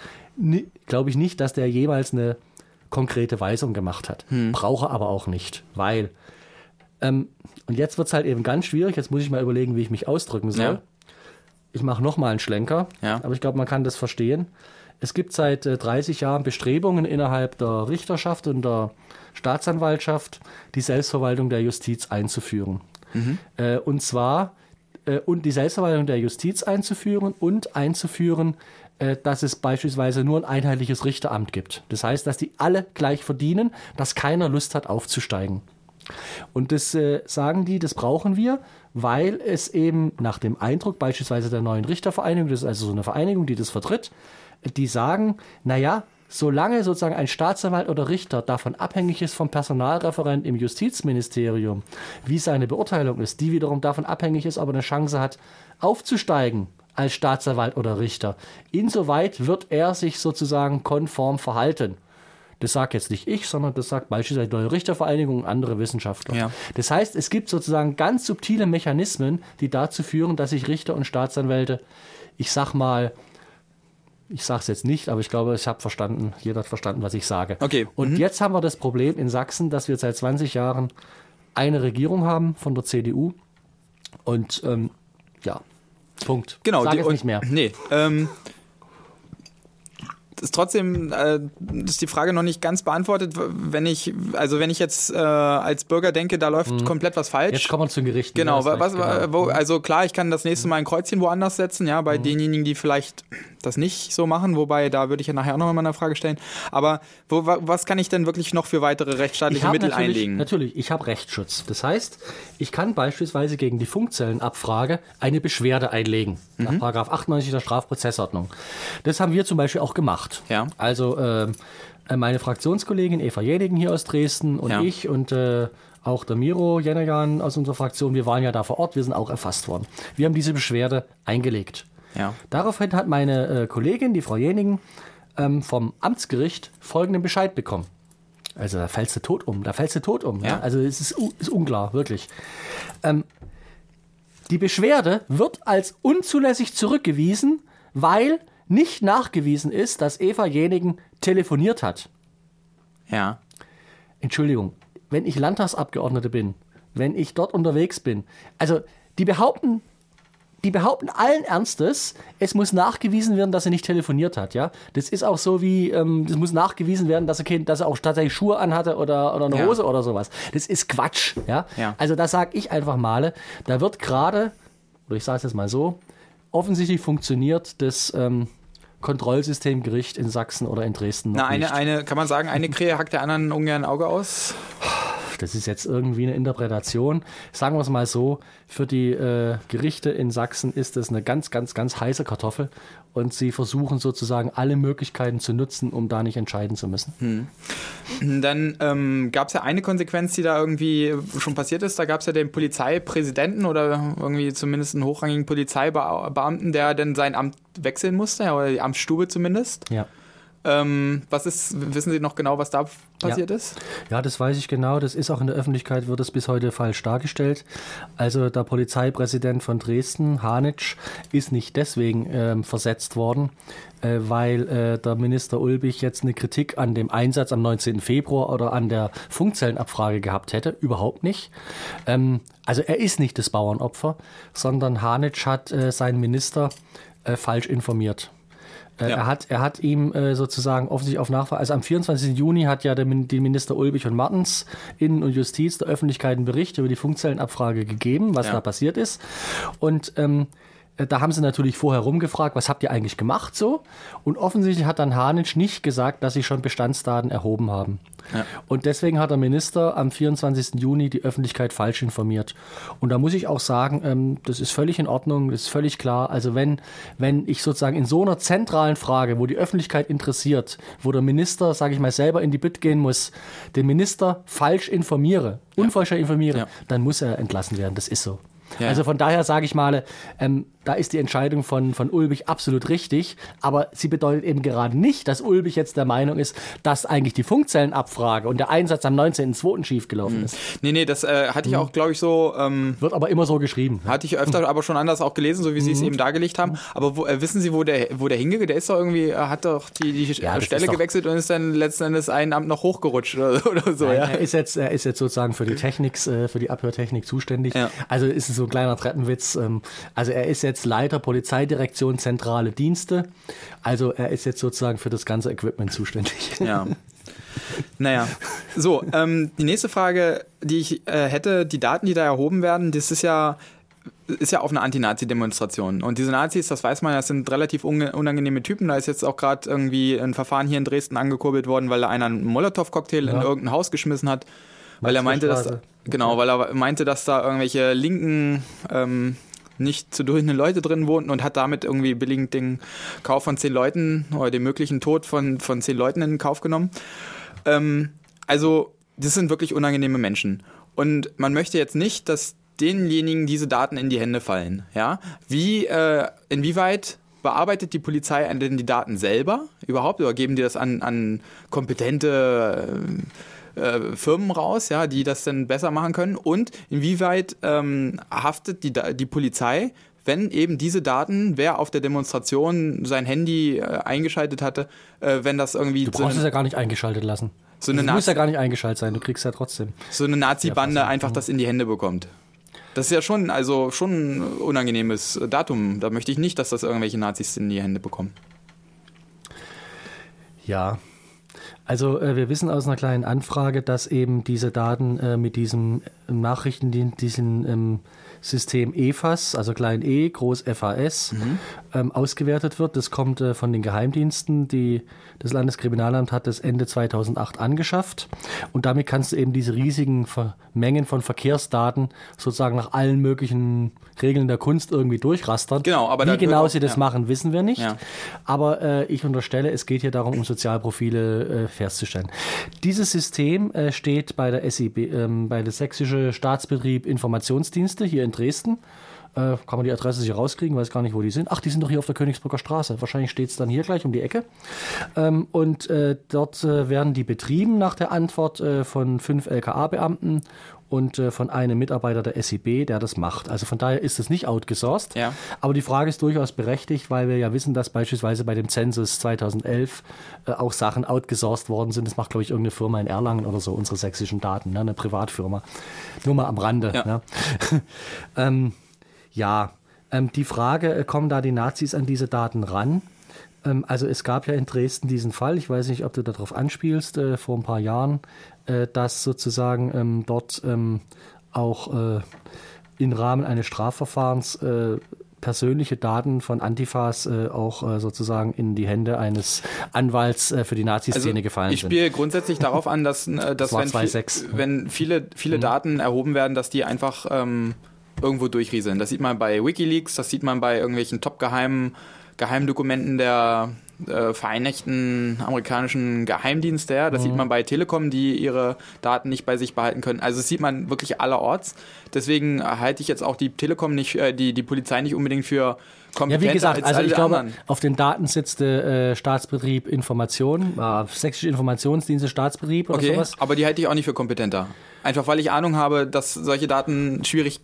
S2: glaube ich nicht, dass der jemals eine konkrete Weisung gemacht hat. Brauche aber auch nicht, weil ähm, und jetzt wird es halt eben ganz schwierig. Jetzt muss ich mal überlegen, wie ich mich ausdrücken soll.
S1: Ja.
S2: Ich mache nochmal einen Schlenker,
S1: Ja.
S2: aber ich glaube, man kann das verstehen. Es gibt seit äh, 30 Jahren Bestrebungen innerhalb der Richterschaft und der Staatsanwaltschaft, die Selbstverwaltung der Justiz einzuführen. Äh, und zwar äh, und die Selbstverwaltung der Justiz einzuführen und einzuführen, dass es beispielsweise nur ein einheitliches Richteramt gibt. Das heißt, dass die alle gleich verdienen, dass keiner Lust hat aufzusteigen. Und das äh, sagen die, das brauchen wir, weil es eben nach dem Eindruck beispielsweise der neuen Richtervereinigung, das ist also so eine Vereinigung, die das vertritt, die sagen, naja, solange sozusagen ein Staatsanwalt oder Richter davon abhängig ist vom Personalreferent im Justizministerium, wie seine Beurteilung ist, die wiederum davon abhängig ist, ob er eine Chance hat, aufzusteigen als Staatsanwalt oder Richter, insoweit wird er sich sozusagen konform verhalten. Das sagt jetzt nicht ich, sondern das sagt beispielsweise die Neue Richtervereinigung und andere Wissenschaftler.
S1: Ja.
S2: Das heißt, es gibt sozusagen ganz subtile Mechanismen, die dazu führen, dass sich Richter und Staatsanwälte, ich sag mal, ich sage es jetzt nicht, aber ich glaube, ich habe verstanden, jeder hat verstanden, was ich sage.
S1: Okay.
S2: Und jetzt haben wir das Problem in Sachsen, dass wir seit 20 Jahren eine Regierung haben von der CDU. Und ähm, ja, Punkt.
S1: Genau,
S2: Sag
S1: die- und-
S2: nicht mehr.
S1: Nee, ähm, ist trotzdem äh, ist die Frage noch nicht ganz beantwortet, wenn ich also wenn ich jetzt äh, als Bürger denke, da läuft komplett was falsch.
S2: Mhm. Jetzt kommen wir zum Gericht.
S1: Genau, was, was,
S2: genau.
S1: wo, also klar, ich kann das nächste Mal ein Kreuzchen woanders setzen, ja,
S2: Mhm.
S1: bei denjenigen, die vielleicht das nicht so machen, wobei da würde ich ja nachher auch noch mal eine Frage stellen. Aber wo, wa- was kann ich denn wirklich noch für weitere rechtsstaatliche Mittel
S2: natürlich,
S1: einlegen?
S2: Natürlich, ich habe Rechtsschutz. Das heißt, ich kann beispielsweise gegen die Funkzellenabfrage eine Beschwerde einlegen.
S1: Mhm.
S2: Nach Paragraph 98 der Strafprozessordnung. Das haben wir zum Beispiel auch gemacht.
S1: Ja.
S2: Also äh, meine Fraktionskollegin Eva Jenigen hier aus Dresden und
S1: Ja.
S2: ich und äh, auch der Miro Jenegan aus unserer Fraktion, wir waren ja da vor Ort, wir sind auch erfasst worden. Wir haben diese Beschwerde eingelegt.
S1: Ja.
S2: Daraufhin hat meine äh, Kollegin, die Frau Jenigen, ähm, vom Amtsgericht folgenden Bescheid bekommen. Also da fällst du tot um, da fällst du tot um. Ja?
S1: Ja.
S2: Also es ist, ist unklar, wirklich. Ähm, die Beschwerde wird als unzulässig zurückgewiesen, weil nicht nachgewiesen ist, dass Eva Jenigen telefoniert hat.
S1: Ja.
S2: Entschuldigung, wenn ich Landtagsabgeordnete bin, wenn ich dort unterwegs bin, also die behaupten, die behaupten allen Ernstes, es muss nachgewiesen werden, dass er nicht telefoniert hat, ja. Das ist auch so wie, ähm, das muss nachgewiesen werden, dass er, kein, dass er auch tatsächlich Schuhe anhatte oder, oder eine
S1: Ja.
S2: Hose oder sowas. Das ist Quatsch, ja.
S1: Ja.
S2: Also da sage ich einfach mal, da wird gerade, oder ich sage es jetzt mal so, offensichtlich funktioniert das ähm, Kontrollsystemgericht in Sachsen oder in Dresden noch
S1: Na, eine,
S2: nicht.
S1: eine, kann man sagen, eine Krähe hackt der anderen ungern ein Auge aus?
S2: Das ist jetzt irgendwie eine Interpretation. Sagen wir es mal so, für die äh, Gerichte in Sachsen ist es eine ganz, ganz, ganz heiße Kartoffel und sie versuchen sozusagen alle Möglichkeiten zu nutzen, um da nicht entscheiden zu müssen.
S1: Dann ähm, gab es ja eine Konsequenz, die da irgendwie schon passiert ist. Da gab es ja den Polizeipräsidenten oder irgendwie zumindest einen hochrangigen Polizeibeamten, der dann sein Amt wechseln musste, oder die Amtsstube zumindest.
S2: Ja.
S1: Ähm, was ist, wissen Sie noch genau, was da passiert
S2: ja.
S1: ist?
S2: Ja, das weiß ich genau. Das ist auch in der Öffentlichkeit, wird es bis heute falsch dargestellt. Also der Polizeipräsident von Dresden, Hanitsch, ist nicht deswegen ähm, versetzt worden, äh, weil äh, der Minister Ulbich jetzt eine Kritik an dem Einsatz am 19. Februar oder an der Funkzellenabfrage gehabt hätte. Überhaupt nicht. Ähm, also er ist nicht das Bauernopfer, sondern Hanitsch hat äh, seinen Minister äh, falsch informiert. Äh, ja. Er, hat, er hat ihm äh, sozusagen offensichtlich auf Nachfrage, also am 24. Juni hat ja der, die Minister Ulbich und Martens Innen- und Justiz der Öffentlichkeit einen Bericht über die Funkzellenabfrage gegeben, was ja. da passiert ist. Und ähm, äh, da haben sie natürlich vorher rumgefragt, was habt ihr eigentlich gemacht so? Und offensichtlich hat dann Hanitsch nicht gesagt, dass sie schon Bestandsdaten erhoben haben. Ja. Und deswegen hat der Minister am 24. Juni die Öffentlichkeit falsch informiert. Und da muss ich auch sagen, ähm, das ist völlig in Ordnung, das ist völlig klar. Also wenn, wenn ich sozusagen in so einer zentralen Frage, wo die Öffentlichkeit interessiert, wo der Minister, sage ich mal, selber in die Bütt gehen muss, den Minister falsch informiere, unfalsch informiere, ja. dann muss er entlassen werden. Das ist so. Ja. Also von daher sage ich mal, ähm, da ist die Entscheidung von, von Ulbich absolut richtig, aber sie bedeutet eben gerade nicht, dass Ulbich jetzt der Meinung ist, dass eigentlich die Funkzellenabfrage und der Einsatz am 19.02. schiefgelaufen mhm. ist.
S1: Nee, nee, das äh, hatte ich auch, glaube ich, so. Ähm,
S2: Wird aber immer so geschrieben.
S1: Hatte ich öfter, mhm. aber schon anders auch gelesen, so wie Sie es mhm. eben dargelegt haben. Aber wo, äh, wissen Sie, wo der, wo der hingeht? Der ist doch irgendwie, äh, hat doch die, die ja, Stelle gewechselt und ist dann letzten Endes einen Amt noch hochgerutscht oder, oder so.
S2: Nein, ja. er, ist jetzt, er ist jetzt sozusagen für die Technik, äh, für die Abhörtechnik zuständig. Ja. Also ist es so ein kleiner Treppenwitz. Ähm, also er ist jetzt Leiter Polizeidirektion Zentrale Dienste. Also er ist jetzt sozusagen für das ganze Equipment zuständig.
S1: Ja. Naja, so, ähm, die nächste Frage, die ich äh, hätte, die Daten, die da erhoben werden, das ist ja ist ja auf eine Anti-Nazi-Demonstration. Und diese Nazis, das weiß man, das sind relativ unangenehme Typen. Da ist jetzt auch gerade irgendwie ein Verfahren hier in Dresden angekurbelt worden, weil da einer einen Molotow-Cocktail ja. in irgendein Haus geschmissen hat. Weil er meinte, dass, genau, weil er meinte, dass da irgendwelche linken ähm, nicht zu durchschnittlichen Leute drin wohnten und hat damit irgendwie billigend den Kauf von zehn Leuten oder den möglichen Tod von, von zehn Leuten in Kauf genommen. Ähm, also, das sind wirklich unangenehme Menschen. Und man möchte jetzt nicht, dass denjenigen diese Daten in die Hände fallen. Ja? Wie, äh, inwieweit bearbeitet die Polizei denn die Daten selber überhaupt oder geben die das an, an kompetente äh, äh, Firmen raus, ja, die das dann besser machen können? Und inwieweit ähm, haftet die, die Polizei, wenn eben diese Daten, wer auf der Demonstration sein Handy äh, eingeschaltet hatte, äh, wenn das irgendwie.
S2: Du brauchst so es ja gar nicht eingeschaltet lassen. So eine du musst ja gar nicht eingeschaltet sein, du kriegst ja trotzdem.
S1: So eine Nazi-Bande einfach mhm. das in die Hände bekommt. Das ist ja schon, also schon ein unangenehmes Datum. Da möchte ich nicht, dass das irgendwelche Nazis in die Hände bekommen.
S2: Ja, also äh, wir wissen aus einer kleinen Anfrage, dass eben diese Daten äh, mit diesem Nachrichtendienst, diesen ähm, System EFAS, also klein e, groß FAS, mhm. ähm, ausgewertet wird. Das kommt äh, von den Geheimdiensten. Die, das Landeskriminalamt hat das Ende 2008 angeschafft. Und damit kannst du eben diese riesigen Ver Mengen von Verkehrsdaten sozusagen nach allen möglichen Regeln der Kunst irgendwie durchrastern.
S1: Genau, aber
S2: Wie genau auch, sie das ja. machen, wissen wir nicht. Ja. Aber äh, ich unterstelle, es geht hier darum, um Sozialprofile äh, festzustellen. Dieses System äh, steht bei der SIB, ähm, bei der Sächsische Staatsbetrieb Informationsdienste hier in Dresden. Äh, kann man die Adresse sich rauskriegen, weiß gar nicht, wo die sind. Ach, die sind doch hier auf der Königsbrücker Straße. Wahrscheinlich steht es dann hier gleich um die Ecke. Ähm, und äh, dort äh, werden die betrieben nach der Antwort äh, von fünf LKA-Beamten und äh, von einem Mitarbeiter der SIB, der das macht. Also von daher ist es nicht outgesourced. Ja. Aber die Frage ist durchaus berechtigt, weil wir ja wissen, dass beispielsweise bei dem Zensus 2011 äh, auch Sachen outgesourced worden sind. Das macht, glaube ich, irgendeine Firma in Erlangen oder so, unsere sächsischen Daten, ne? eine Privatfirma. Nur mal am Rande. Ja. Ne? ähm, ja, ähm, die Frage, äh, kommen da die Nazis an diese Daten ran? Ähm, also es gab ja in Dresden diesen Fall, ich weiß nicht, ob du darauf anspielst, äh, vor ein paar Jahren, äh, dass sozusagen ähm, dort ähm, auch äh, im Rahmen eines Strafverfahrens äh, persönliche Daten von Antifas äh, auch äh, sozusagen in die Hände eines Anwalts äh, für die Nazi-Szene also gefallen
S1: sind. Ich spiele grundsätzlich darauf an, dass, äh, dass
S2: das
S1: wenn, viel, wenn, viele, viele mhm. Daten erhoben werden, dass die einfach ähm, irgendwo durchrieseln. Das sieht man bei Wikileaks, das sieht man bei irgendwelchen top geheimen Geheimdokumenten der äh, Vereinigten Amerikanischen Geheimdienste her. Das mhm. sieht man bei Telekom, die ihre Daten nicht bei sich behalten können. Also das sieht man wirklich allerorts. Deswegen halte ich jetzt auch die Telekom nicht, äh, die, die Polizei nicht unbedingt für kompetenter
S2: Ja, wie gesagt, also ich glaube,
S1: anderen.
S2: auf den Daten sitzt der äh, Staatsbetrieb Information, äh, Sächsische Informationsdienste Staatsbetrieb oder
S1: Okay,
S2: sowas.
S1: aber die halte ich auch nicht für kompetenter. Einfach weil ich Ahnung habe, dass solche Daten schwierig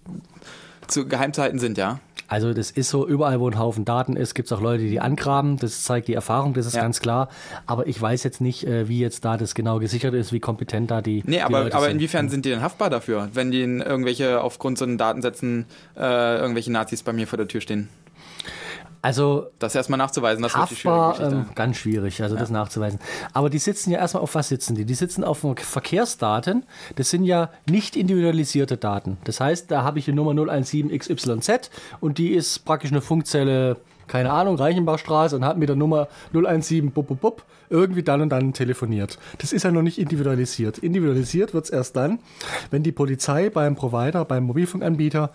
S1: zu geheim zu halten sind, ja.
S2: Also das ist so, überall wo ein Haufen Daten ist, gibt es auch Leute, die die angraben. Das zeigt die Erfahrung, das ist
S1: Ja.
S2: ganz klar. Aber ich weiß jetzt nicht, äh, wie jetzt da das genau gesichert ist, wie kompetent da die.
S1: Nee,
S2: die
S1: aber,
S2: Leute
S1: aber
S2: sind.
S1: inwiefern sind die denn haftbar dafür, wenn die in irgendwelche, aufgrund so einen Datensätzen, äh, irgendwelche Nazis bei mir vor der Tür stehen?
S2: Also
S1: Das erstmal nachzuweisen, das ist
S2: haftbar,
S1: Geschichte.
S2: ähm, ganz schwierig, also das nachzuweisen. Aber die sitzen ja erstmal auf was sitzen die? Die sitzen auf Verkehrsdaten. Das sind ja nicht individualisierte Daten. Das heißt, da habe ich die Nummer 017XYZ und die ist praktisch eine Funkzelle, keine Ahnung, Reichenbachstraße und hat mit der Nummer 017 bup, bup, bup, irgendwie dann und dann telefoniert. Das ist ja noch nicht individualisiert. Individualisiert wird es erst dann, wenn die Polizei beim Provider, beim Mobilfunkanbieter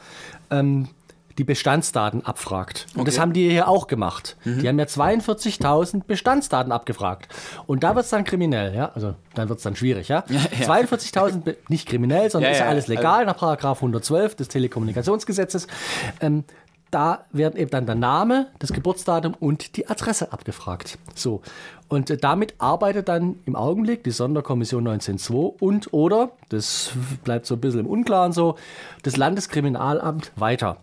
S2: ähm, die Bestandsdaten abfragt. Und das
S1: Okay.
S2: haben die hier auch gemacht. Die haben ja 42.000 Bestandsdaten abgefragt. Und da wird es dann kriminell, ja. Also dann wird es dann schwierig, ja.
S1: ja.
S2: 42.000, be- nicht kriminell, sondern
S1: Ja,
S2: ist ja
S1: ja,
S2: alles legal nach Paragraph 112 des Telekommunikationsgesetzes. Ähm, da werden eben dann der Name, das Geburtsdatum und die Adresse abgefragt. So. Und äh, damit arbeitet dann im Augenblick die Sonderkommission 19.2 und oder, das bleibt so ein bisschen im Unklaren so, das Landeskriminalamt weiter.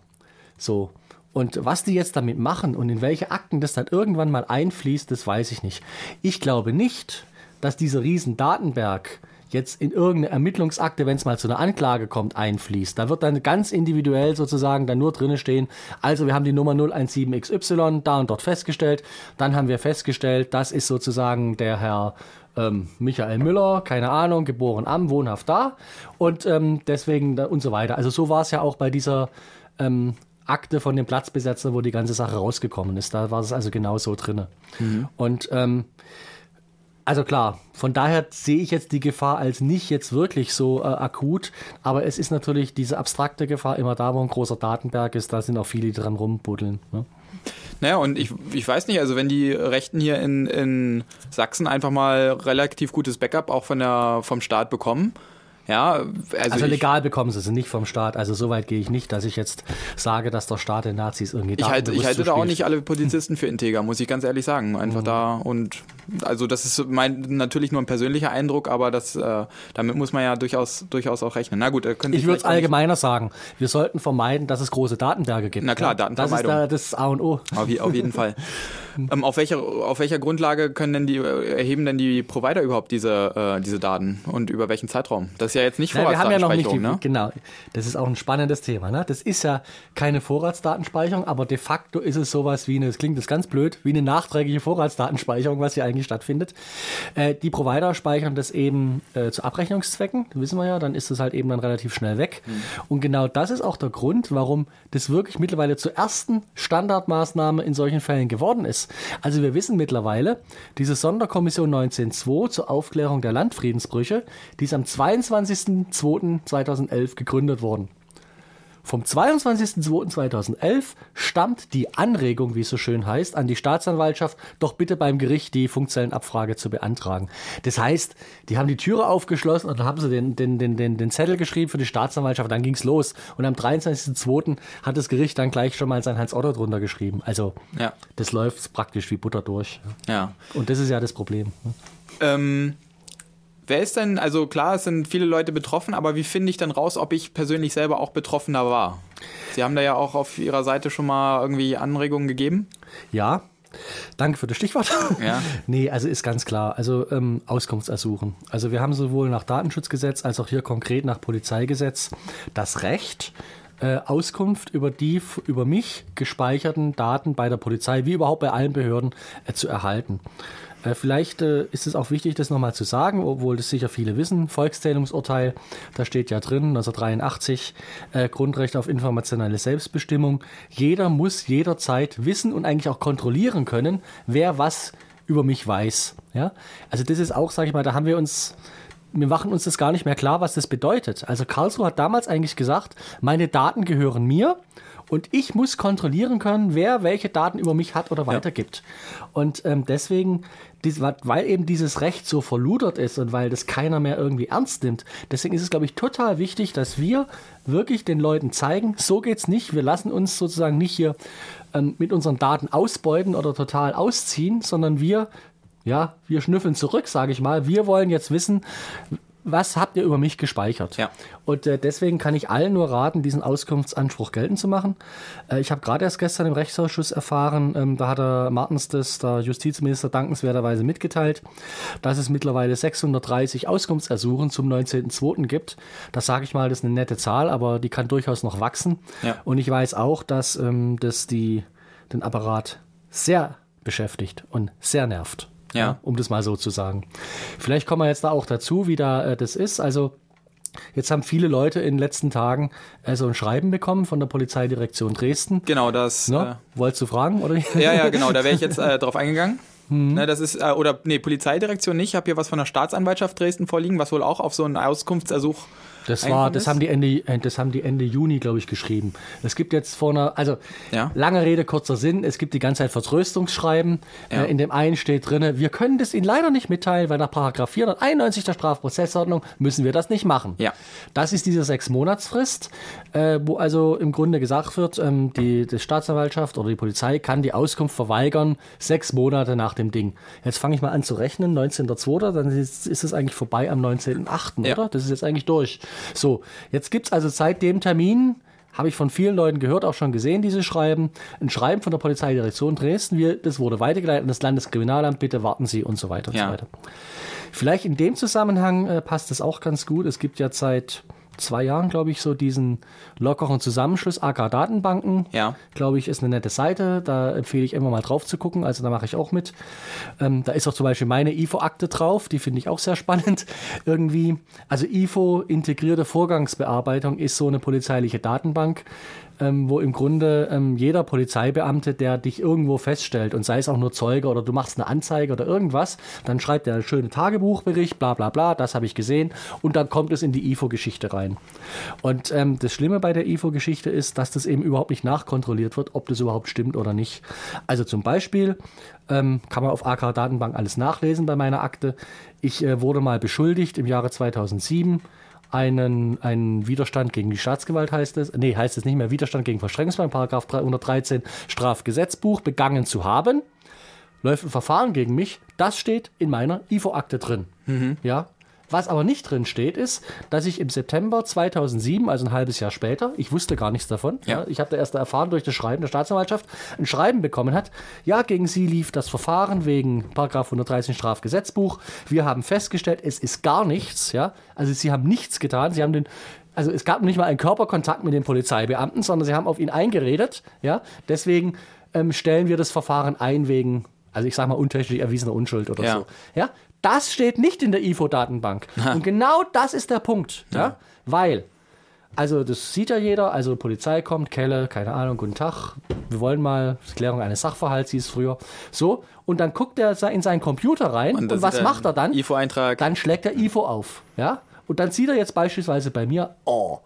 S2: So. Und was die jetzt damit machen und in welche Akten das dann irgendwann mal einfließt, das weiß ich nicht. Ich glaube nicht, dass dieser riesen Datenberg jetzt in irgendeine Ermittlungsakte, wenn es mal zu einer Anklage kommt, einfließt. Da wird dann ganz individuell sozusagen dann nur drinne stehen, also wir haben die Nummer 017XY da und dort festgestellt, dann haben wir festgestellt, das ist sozusagen der Herr ähm, Michael Müller, keine Ahnung, geboren am, wohnhaft da und ähm, deswegen und so weiter. Also so war es ja auch bei dieser ähm, Akte von dem Platzbesetzer, wo die ganze Sache rausgekommen ist. Da war es also genau so drinne. Und ähm, also klar, von daher sehe ich jetzt die Gefahr als nicht jetzt wirklich so äh, akut, aber es ist natürlich diese abstrakte Gefahr immer da, wo ein großer Datenberg ist, da sind auch viele, dran rumbuddeln. Ne?
S1: Naja, und ich, ich weiß nicht, also wenn die Rechten hier in, in Sachsen einfach mal relativ gutes Backup auch von der, vom Staat bekommen, ja, also,
S2: Also, legal bekommen sie sie nicht vom Staat. Also so weit gehe ich nicht, dass ich jetzt sage, dass der Staat den Nazis irgendwie
S1: ich halte, ich halte da auch nicht alle Polizisten für integer, muss ich ganz ehrlich sagen. Einfach
S2: Mhm.
S1: da und also das ist mein natürlich nur ein persönlicher Eindruck, aber das äh, damit muss man ja durchaus durchaus auch rechnen. Na gut, da können Sie
S2: Ich würde es allgemeiner sagen. Wir sollten vermeiden, dass es große Datenberge gibt.
S1: Na klar,
S2: Ja, Das ist
S1: Datenvermeidung.
S2: da das A und O.
S1: Auf, auf jeden Fall. ähm, auf, welcher, auf welcher Grundlage können denn die, erheben denn die Provider überhaupt diese, äh, diese Daten und über welchen Zeitraum? Das ist ja jetzt nicht
S2: Nein, haben ja nicht die,
S1: Vorratsdatenspeicherung, ne?
S2: genau. Das ist auch ein spannendes Thema. Ne? Das ist ja keine Vorratsdatenspeicherung, aber de facto ist es sowas wie eine, das klingt das ganz blöd, wie eine nachträgliche Vorratsdatenspeicherung, was hier eigentlich stattfindet. Äh, die Provider speichern das eben äh, zu Abrechnungszwecken, wissen wir ja, dann ist das halt eben dann relativ schnell weg.
S1: Mhm.
S2: Und genau das ist auch der Grund, warum das wirklich mittlerweile zur ersten Standardmaßnahme in solchen Fällen geworden ist. Also wir wissen mittlerweile, diese Sonderkommission 19.2 zur Aufklärung der Landfriedensbrüche, die ist am 22.02.2011 gegründet worden. Vom 22.02.2011 stammt die Anregung, wie es so schön heißt, an die Staatsanwaltschaft, doch bitte beim Gericht die Funkzellenabfrage zu beantragen. Das heißt, die haben die Türe aufgeschlossen und dann haben sie den, den, den, den, den Zettel geschrieben für die Staatsanwaltschaft, dann ging's los. Und am 23.02. hat das Gericht dann gleich schon mal sein Hans Otto drunter geschrieben. Also
S1: Ja.
S2: das läuft praktisch wie Butter durch.
S1: Ja.
S2: Und das ist ja das Problem. ne?
S1: Ähm, wer ist denn, also klar, es sind viele Leute betroffen, aber wie finde ich denn raus, ob ich persönlich selber auch Betroffener war? Sie haben da ja auch auf Ihrer Seite schon mal irgendwie Anregungen gegeben.
S2: Ja, danke für das Stichwort.
S1: Ja.
S2: nee, also ist ganz klar. Also ähm, Auskunftsersuchen. Also wir haben sowohl nach Datenschutzgesetz als auch hier konkret nach Polizeigesetz das Recht, äh, Auskunft über die über mich gespeicherten Daten bei der Polizei, wie überhaupt bei allen Behörden, äh, zu erhalten. Äh, Vielleicht äh, ist es auch wichtig, das nochmal zu sagen, obwohl das sicher viele wissen. Volkszählungsurteil, da steht ja drin, 1983, äh, Grundrecht auf informationelle Selbstbestimmung. Jeder muss jederzeit wissen und eigentlich auch kontrollieren können, wer was über mich weiß. Ja? Also das ist auch, sage ich mal, da haben wir uns wir machen uns das gar nicht mehr klar, was das bedeutet. Also Karlsruhe hat damals eigentlich gesagt, meine Daten gehören mir und ich muss kontrollieren können, wer welche Daten über mich hat oder weitergibt. Ja. Und ähm, deswegen, weil eben dieses Recht so verludert ist und weil das keiner mehr irgendwie ernst nimmt, deswegen ist es, glaube ich, total wichtig, dass wir wirklich den Leuten zeigen, so geht's nicht. Wir lassen uns sozusagen nicht hier ähm, mit unseren Daten ausbeuten oder total ausziehen, sondern wir ja, wir schnüffeln zurück, sage ich mal. Wir wollen jetzt wissen, was habt ihr über mich gespeichert?
S1: Ja.
S2: Und äh, deswegen kann ich allen nur raten, diesen Auskunftsanspruch geltend zu machen. Äh, ich habe gerade erst gestern im Rechtsausschuss erfahren, ähm, da hat der Martens das, der Justizminister, dankenswerterweise mitgeteilt, dass es mittlerweile 630 Auskunftsersuchen zum 19.02. gibt. Das sage ich mal, das ist eine nette Zahl, aber die kann durchaus noch wachsen.
S1: Ja.
S2: Und ich weiß auch, dass ähm, das die, den Apparat sehr beschäftigt und sehr nervt.
S1: Ja.
S2: um das mal so zu sagen. Vielleicht kommen wir jetzt da auch dazu, wie da äh, das ist. Also Jetzt haben viele Leute in den letzten Tagen äh, so ein Schreiben bekommen von der Polizeidirektion Dresden.
S1: Genau, das.
S2: Ne? Äh, Wolltest du fragen, oder?
S1: Ja, ja, genau, da wäre ich jetzt äh, drauf eingegangen. Hm. Ne, das ist, äh, oder nee, Polizeidirektion nicht. Ich habe hier was von der Staatsanwaltschaft Dresden vorliegen, was wohl auch auf so einen Auskunftsersuch
S2: das war, das haben die Ende, äh, das haben die Ende Juni, glaube ich, geschrieben. Es gibt jetzt vor einer, also
S1: ja.
S2: lange Rede, kurzer Sinn, es gibt die ganze Zeit Vertröstungsschreiben.
S1: Ja.
S2: Äh, in dem einen steht drin, wir können das Ihnen leider nicht mitteilen, weil nach Paragraph 491 der Strafprozessordnung müssen wir das nicht machen.
S1: Ja.
S2: Das ist diese sechs Monatsfrist, äh, wo also im Grunde gesagt wird, ähm, die, die Staatsanwaltschaft oder die Polizei kann die Auskunft verweigern, sechs Monate nach dem Ding. Jetzt fange ich mal an zu rechnen, 19.02., dann ist, ist es eigentlich vorbei am 19.08.,
S1: Ja.
S2: oder? Das ist jetzt eigentlich durch. So, jetzt gibt es also seit dem Termin, habe ich von vielen Leuten gehört, auch schon gesehen, diese Schreiben, ein Schreiben von der Polizeidirektion Dresden, wir, das wurde weitergeleitet an das Landeskriminalamt, bitte warten Sie und so weiter und
S1: Ja.
S2: so weiter. Vielleicht in dem Zusammenhang äh, passt das auch ganz gut. Es gibt ja seit zwei Jahren, glaube ich, so diesen lockeren Zusammenschluss AK Datenbanken.
S1: Ja.
S2: Glaube ich, ist eine nette Seite. Da empfehle ich immer mal drauf zu gucken. Also da mache ich auch mit. Ähm, da ist auch zum Beispiel meine IFO-Akte drauf. Die finde ich auch sehr spannend irgendwie. Also IFO, integrierte Vorgangsbearbeitung, ist so eine polizeiliche Datenbank, ähm, wo im Grunde ähm, jeder Polizeibeamte, der dich irgendwo feststellt und sei es auch nur Zeuge oder du machst eine Anzeige oder irgendwas, dann schreibt er einen schönen Tagebuchbericht, bla bla bla, das habe ich gesehen und dann kommt es in die IFO-Geschichte rein. Und ähm, das Schlimme bei der IFO-Geschichte ist, dass das eben überhaupt nicht nachkontrolliert wird, ob das überhaupt stimmt oder nicht. Also zum Beispiel ähm, kann man auf AK Datenbank alles nachlesen bei meiner Akte. Ich äh, wurde mal beschuldigt im Jahre 2007 einen, einen Widerstand gegen die Staatsgewalt heißt es, nee, heißt es nicht mehr, Widerstand gegen Verstrengungsbein, Paragraph 313 Strafgesetzbuch begangen zu haben. Läuft ein Verfahren gegen mich, das steht in meiner IFO-Akte drin. Ja. Was aber nicht drin steht, ist, dass ich im September 2007, also ein halbes Jahr später, ich wusste gar nichts davon,
S1: Ja.
S2: ich habe da erst erfahren durch das Schreiben der Staatsanwaltschaft, ein Schreiben bekommen hat, ja, gegen Sie lief das Verfahren wegen Paragraph 113 Strafgesetzbuch. Wir haben festgestellt, es ist gar nichts, ja. Also Sie haben nichts getan, Sie haben den also es gab nicht mal einen Körperkontakt mit den Polizeibeamten, sondern sie haben auf ihn eingeredet, ja. Deswegen ähm, stellen wir das Verfahren ein wegen, also ich sage mal untechnisch erwiesener Unschuld oder
S1: Ja.
S2: so, ja. Das steht nicht in der IFO-Datenbank. Und genau das ist der Punkt, ja. Weil also das sieht ja jeder, also Polizei kommt, Kelle, keine Ahnung, guten Tag, wir wollen mal Klärung eines Sachverhalts, hieß es früher. So, und dann guckt er in seinen Computer rein und,
S1: da
S2: was macht er dann?
S1: IFO-Eintrag.
S2: Dann schlägt er IFO auf, ja? Und dann sieht er jetzt beispielsweise bei mir, oh,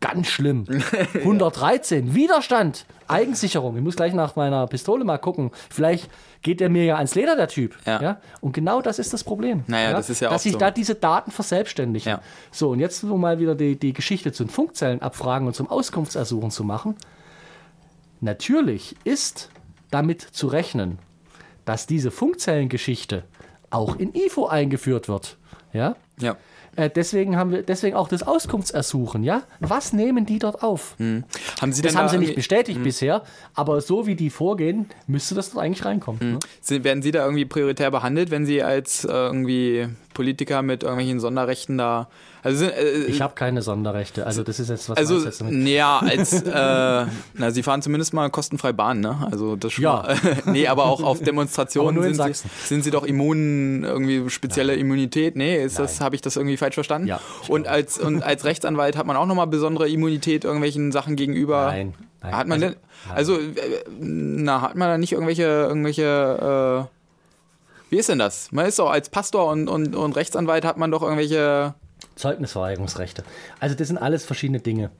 S2: ganz schlimm. 113, Widerstand, Eigensicherung. Ich muss gleich nach meiner Pistole mal gucken. Vielleicht geht der mir ja ans Leder, der Typ.
S1: Ja.
S2: Und genau das ist das Problem.
S1: Naja, das ist ja
S2: Dass sich
S1: so.
S2: da diese Daten verselbstständigen.
S1: Ja.
S2: So, und jetzt um mal wieder die, die Geschichte zu den Funkzellen abfragen und zum Auskunftsersuchen zu machen. Natürlich ist damit zu rechnen, dass diese Funkzellengeschichte auch in IFO eingeführt wird. Ja?
S1: Ja.
S2: Äh, deswegen haben wir deswegen auch das Auskunftsersuchen, ja? Was nehmen die dort auf?
S1: Haben Sie
S2: Das haben
S1: da
S2: sie nicht
S1: irgendwie-
S2: bestätigt bisher, aber so wie die vorgehen, müsste das dort eigentlich reinkommen. Ne?
S1: Sind- Werden Sie da irgendwie prioritär behandelt, wenn Sie als äh, irgendwie Politiker mit irgendwelchen Sonderrechten da. Also, äh,
S2: Ich habe keine Sonderrechte, also das ist jetzt was
S1: also
S2: jetzt damit?
S1: naja, als äh, na, Sie fahren zumindest mal kostenfrei Bahn, ne? Also das schon
S2: Ja.
S1: nee, aber auch auf Demonstrationen sind, Sie, sind Sie doch immun, irgendwie spezielle Immunität. Nee, ist das, habe ich das irgendwie falsch verstanden?
S2: Ja,
S1: und als und als Rechtsanwalt hat man auch nochmal besondere Immunität irgendwelchen Sachen gegenüber.
S2: Nein, nein.
S1: Hat man
S2: Also-
S1: denn, also, äh, na, hat man da nicht irgendwelche, irgendwelche, Wie ist denn das? Man ist doch als Pastor und, und, und Rechtsanwalt hat man doch irgendwelche.
S2: Zeugnisverweigerungsrechte. Also das sind alles verschiedene Dinge.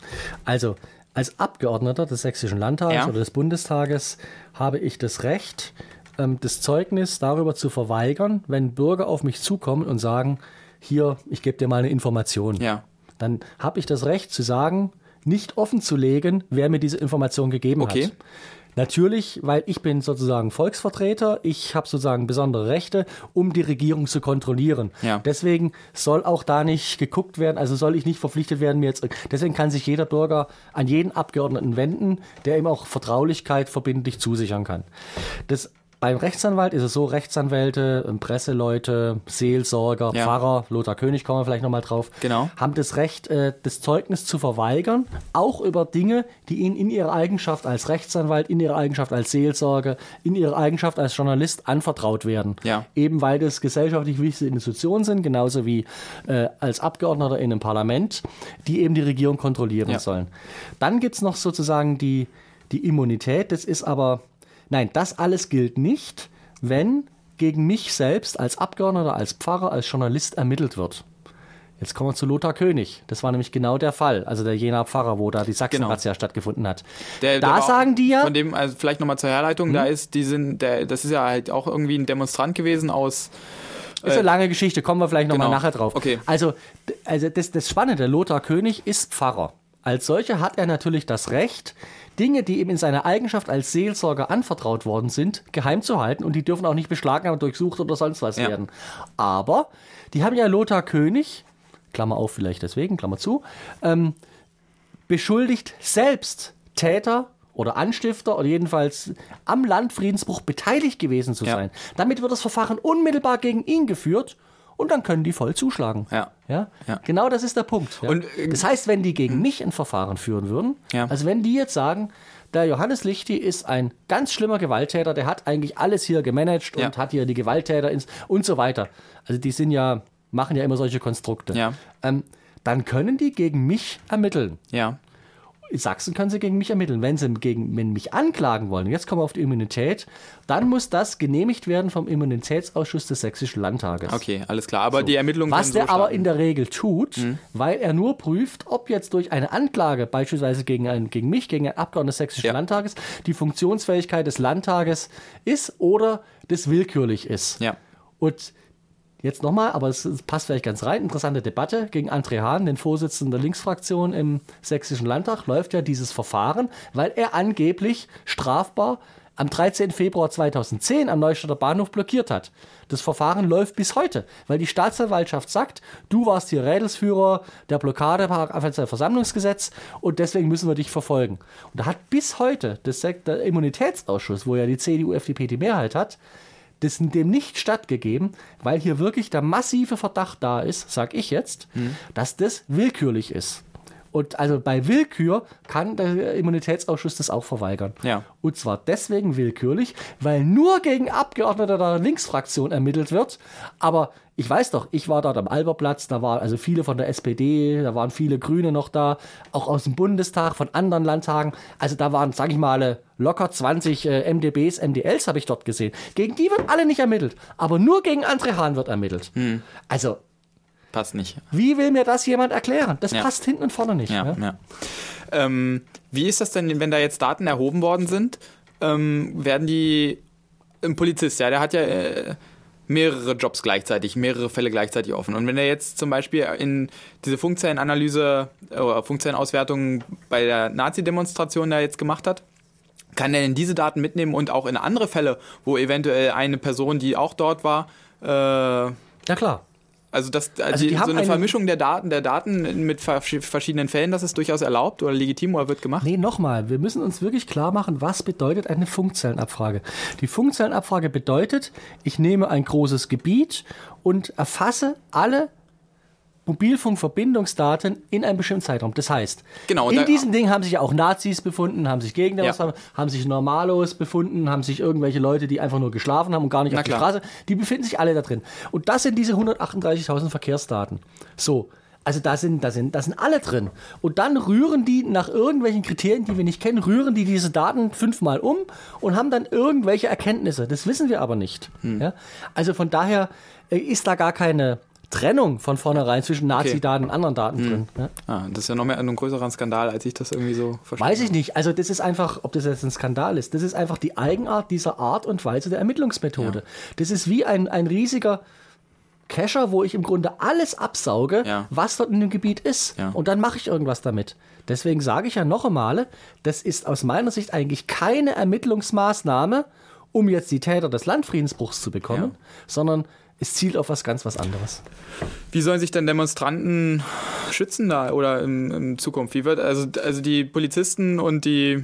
S2: Also als Abgeordneter des Sächsischen Landtages
S1: Ja.
S2: oder des Bundestages habe ich das Recht, ähm, das Zeugnis darüber zu verweigern, wenn Bürger auf mich zukommen und sagen, hier, ich gebe dir mal eine Information.
S1: Ja.
S2: Dann habe ich das Recht zu sagen, nicht offen zu legen, wer mir diese Information gegeben
S1: Okay.
S2: hat. Natürlich, weil ich bin sozusagen Volksvertreter, ich habe sozusagen besondere Rechte, um die Regierung zu kontrollieren.
S1: Ja.
S2: Deswegen soll auch da nicht geguckt werden, also soll ich nicht verpflichtet werden, mir jetzt. Deswegen kann sich jeder Bürger an jeden Abgeordneten wenden, der ihm auch Vertraulichkeit verbindlich zusichern kann. Das beim Rechtsanwalt ist es so, Rechtsanwälte, ähm, Presseleute, Seelsorger,
S1: Ja.
S2: Pfarrer, Lothar König kommen wir vielleicht nochmal drauf,
S1: Genau.
S2: haben das Recht, äh, das Zeugnis zu verweigern, auch über Dinge, die ihnen in ihrer Eigenschaft als Rechtsanwalt, in ihrer Eigenschaft als Seelsorger, in ihrer Eigenschaft als Journalist anvertraut werden.
S1: Ja.
S2: Eben weil das gesellschaftlich wichtige Institutionen sind, genauso wie äh, als Abgeordneter in einem Parlament, die eben die Regierung kontrollieren
S1: Ja.
S2: sollen. Dann gibt es noch sozusagen die, die Immunität, das ist aber, nein, das alles gilt nicht, wenn gegen mich selbst als Abgeordneter, als Pfarrer, als Journalist ermittelt wird. Jetzt kommen wir zu Lothar König. Das war nämlich genau der Fall. Also der Jener Pfarrer, wo da die Sachsen-Razzia stattgeffen hat.
S1: Der,
S2: da
S1: der
S2: sagen die ja, Hm?
S1: Von dem, also vielleicht nochmal zur Herleitung, da ist, die sind, der, das ist ja halt auch irgendwie ein Demonstrant gewesen aus.
S2: Ist eine lange Geschichte, kommen wir vielleicht nochmal
S1: genau.
S2: nachher drauf.
S1: Okay.
S2: Also, also das, das Spannende, Lothar König ist Pfarrer. Als solcher hat er natürlich das Recht, Dinge, die ihm in seiner Eigenschaft als Seelsorger anvertraut worden sind, geheim zu halten und die dürfen auch nicht beschlagnahmt, durchsucht oder sonst was
S1: Ja.
S2: werden. Aber die haben ja Lothar König, Klammer auf vielleicht deswegen, Klammer zu, ähm, beschuldigt, selbst Täter oder Anstifter oder jedenfalls am Landfriedensbruch beteiligt gewesen zu
S1: Ja.
S2: sein. Damit wird das Verfahren unmittelbar gegen ihn geführt und dann können die voll zuschlagen.
S1: Ja.
S2: Ja?
S1: Ja.
S2: Genau das ist der Punkt. Ja?
S1: Und, äh,
S2: das heißt, wenn die gegen mich ein Verfahren führen würden,
S1: Ja.
S2: also wenn die jetzt sagen, der Johannes Lichti ist ein ganz schlimmer Gewalttäter, der hat eigentlich alles hier gemanagt und hat hier die Gewalttäter ins und so weiter. Also die sind ja, machen ja immer solche Konstrukte.
S1: Ja.
S2: Ähm, dann können die gegen mich ermitteln.
S1: Ja.
S2: In Sachsen können sie gegen mich ermitteln. Wenn sie gegen wenn mich anklagen wollen, jetzt kommen wir auf die Immunität, dann muss das genehmigt werden vom Immunitätsausschuss des Sächsischen Landtages.
S1: Okay, alles klar. Aber die Ermittlungen
S2: Was der
S1: so
S2: aber in der Regel tut, weil er nur prüft, ob jetzt durch eine Anklage, beispielsweise gegen, einen, gegen mich, gegen einen Abgeordneten des Sächsischen
S1: Ja.
S2: Landtages, die Funktionsfähigkeit des Landtages ist oder das willkürlich ist.
S1: Ja.
S2: Und jetzt nochmal, aber es, es passt vielleicht ganz rein, interessante Debatte gegen André Hahn, den Vorsitzenden der Linksfraktion im Sächsischen Landtag, läuft ja dieses Verfahren, weil er angeblich strafbar am 13. Februar 2010 am Neustadter Bahnhof blockiert hat. Das Verfahren läuft bis heute, weil die Staatsanwaltschaft sagt, du warst hier Rädelsführer der Blockade nach Versammlungsgesetz und deswegen müssen wir dich verfolgen. Und da hat bis heute das der Immunitätsausschuss, wo ja die CDU, FDP die Mehrheit hat, das dem nicht stattgegeben, weil hier wirklich der massive Verdacht da ist, sag ich jetzt, dass das willkürlich ist. Und also bei Willkür kann der Immunitätsausschuss das auch verweigern.
S1: Ja.
S2: Und zwar deswegen willkürlich, weil nur gegen Abgeordnete der Linksfraktion ermittelt wird. Aber ich weiß doch, ich war dort am Alberplatz, da waren also viele von der SPD, da waren viele Grüne noch da, auch aus dem Bundestag, von anderen Landtagen. Also da waren, sag ich mal, locker 20 äh, MDBs, MDLs habe ich dort gesehen. Gegen die wird alle nicht ermittelt. Aber nur gegen André Hahn wird ermittelt. Also,
S1: Passt nicht.
S2: wie will mir das jemand erklären? Das
S1: Ja.
S2: passt hinten und vorne nicht.
S1: Ja,
S2: ja?
S1: ja. Ähm, wie ist das denn, wenn da jetzt Daten erhoben worden sind? Ähm, werden die. Ein Polizist, ja, der hat ja äh, mehrere Jobs gleichzeitig, mehrere Fälle gleichzeitig offen. Und wenn er jetzt zum Beispiel in diese Funkzellenanalyse äh, oder Funkzellenauswertung bei der Nazi-Demonstration da jetzt gemacht hat, kann er denn diese Daten mitnehmen und auch in andere Fälle, wo eventuell eine Person, die auch dort war, äh,
S2: ja klar.
S1: Also das,
S2: Also
S1: die,
S2: die
S1: so eine
S2: eine-
S1: Vermischung der Daten, der Daten mit vers- verschiedenen Fällen, das ist durchaus erlaubt oder legitim oder wird gemacht?
S2: Nee, nochmal, wir müssen uns wirklich klar machen, was bedeutet eine Funkzellenabfrage. Die Funkzellenabfrage bedeutet, ich nehme ein großes Gebiet und erfasse alle Mobilfunkverbindungsdaten in einem bestimmten Zeitraum. Das heißt,
S1: Genau,
S2: in
S1: da-
S2: diesem Ding haben sich auch Nazis befunden, haben sich Gegner,
S1: Ja.
S2: haben sich Normalos befunden, haben sich irgendwelche Leute, die einfach nur geschlafen haben und gar nicht
S1: Na
S2: auf
S1: klar.
S2: Straße, die befinden sich alle da drin. Und das sind diese 138.000 Verkehrsdaten. So, Also da sind, da sind, da sind alle drin. Und dann rühren die nach irgendwelchen Kriterien, die wir nicht kennen, rühren die diese Daten fünfmal um und haben dann irgendwelche Erkenntnisse. Das wissen wir aber nicht.
S1: Hm.
S2: Ja? Also von daher äh, ist da gar keine Trennung von vornherein zwischen Nazi-Daten und anderen Daten
S1: Hm.
S2: drin. Ja?
S1: Ah, das ist ja noch mehr ein größerer Skandal, als ich das irgendwie so verstehe.
S2: Weiß ich nicht. Also das ist einfach, ob das jetzt ein Skandal ist, das ist einfach die Eigenart dieser Art und Weise der Ermittlungsmethode.
S1: Ja.
S2: Das ist wie ein, ein riesiger Cacher, wo ich im Grunde alles absauge,
S1: Ja.
S2: was dort in dem Gebiet ist.
S1: Ja.
S2: Und dann mache ich irgendwas damit. Deswegen sage ich ja noch einmal, das ist aus meiner Sicht eigentlich keine Ermittlungsmaßnahme, um jetzt die Täter des Landfriedensbruchs zu bekommen, sondern es zielt auf was ganz was anderes.
S1: Wie sollen sich denn Demonstranten schützen da oder in, in Zukunft? Wie wird also also die Polizisten und die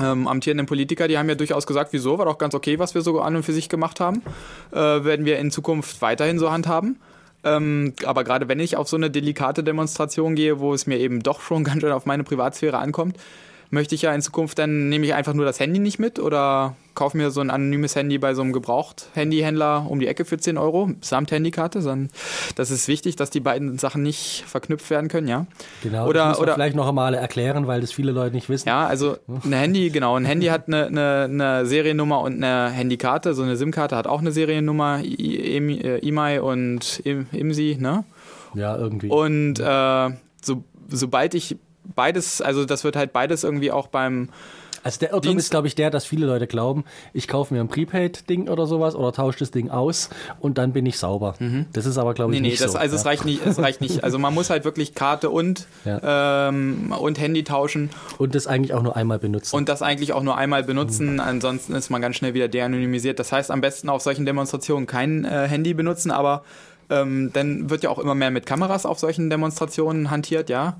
S1: ähm, amtierenden Politiker, die haben ja durchaus gesagt, wieso war doch ganz okay, was wir so an und für sich gemacht haben, äh, werden wir in Zukunft weiterhin so handhaben. Ähm, aber gerade wenn ich auf so eine delikate Demonstration gehe, wo es mir eben doch schon ganz schön auf meine Privatsphäre ankommt, möchte ich ja in Zukunft dann nehme ich einfach nur das Handy nicht mit oder kaufe mir so ein anonymes Handy bei so einem Gebraucht-Handyhändler um die Ecke für 10 Euro samt Handykarte. Das ist wichtig, dass die beiden Sachen nicht verknüpft werden können, ja.
S2: Genau.
S1: Oder-
S2: das
S1: oder-
S2: vielleicht noch einmal erklären, weil das viele Leute nicht wissen.
S1: Ja, also ein Handy, genau, ein Handy hat eine, eine, eine Seriennummer und eine Handykarte. So eine SIM-Karte hat auch eine Seriennummer, I- I- äh, IMEI und Im- IMSI, ne?
S2: Ja, irgendwie.
S1: Und äh, so, sobald ich beides, also das wird halt beides irgendwie auch beim
S2: Also der Irrtum
S1: Dienst-
S2: ist, glaube ich, der, dass viele Leute glauben, ich kaufe mir ein Prepaid-Ding oder sowas oder tausche das Ding aus und dann bin ich sauber. Das ist aber, glaube ich,
S1: Mhm. Nee, nee,
S2: nicht
S1: das,
S2: so.
S1: also es
S2: ja.
S1: reicht nicht, es reicht nicht. Also man muss halt wirklich Karte und, ähm, und Handy tauschen
S2: Und das eigentlich auch nur einmal benutzen.
S1: und das eigentlich auch nur einmal benutzen, ansonsten ist man ganz schnell wieder de-anonymisiert. Das heißt, am besten auf solchen Demonstrationen kein äh, Handy benutzen, aber ähm, dann wird ja auch immer mehr mit Kameras auf solchen Demonstrationen hantiert, ja.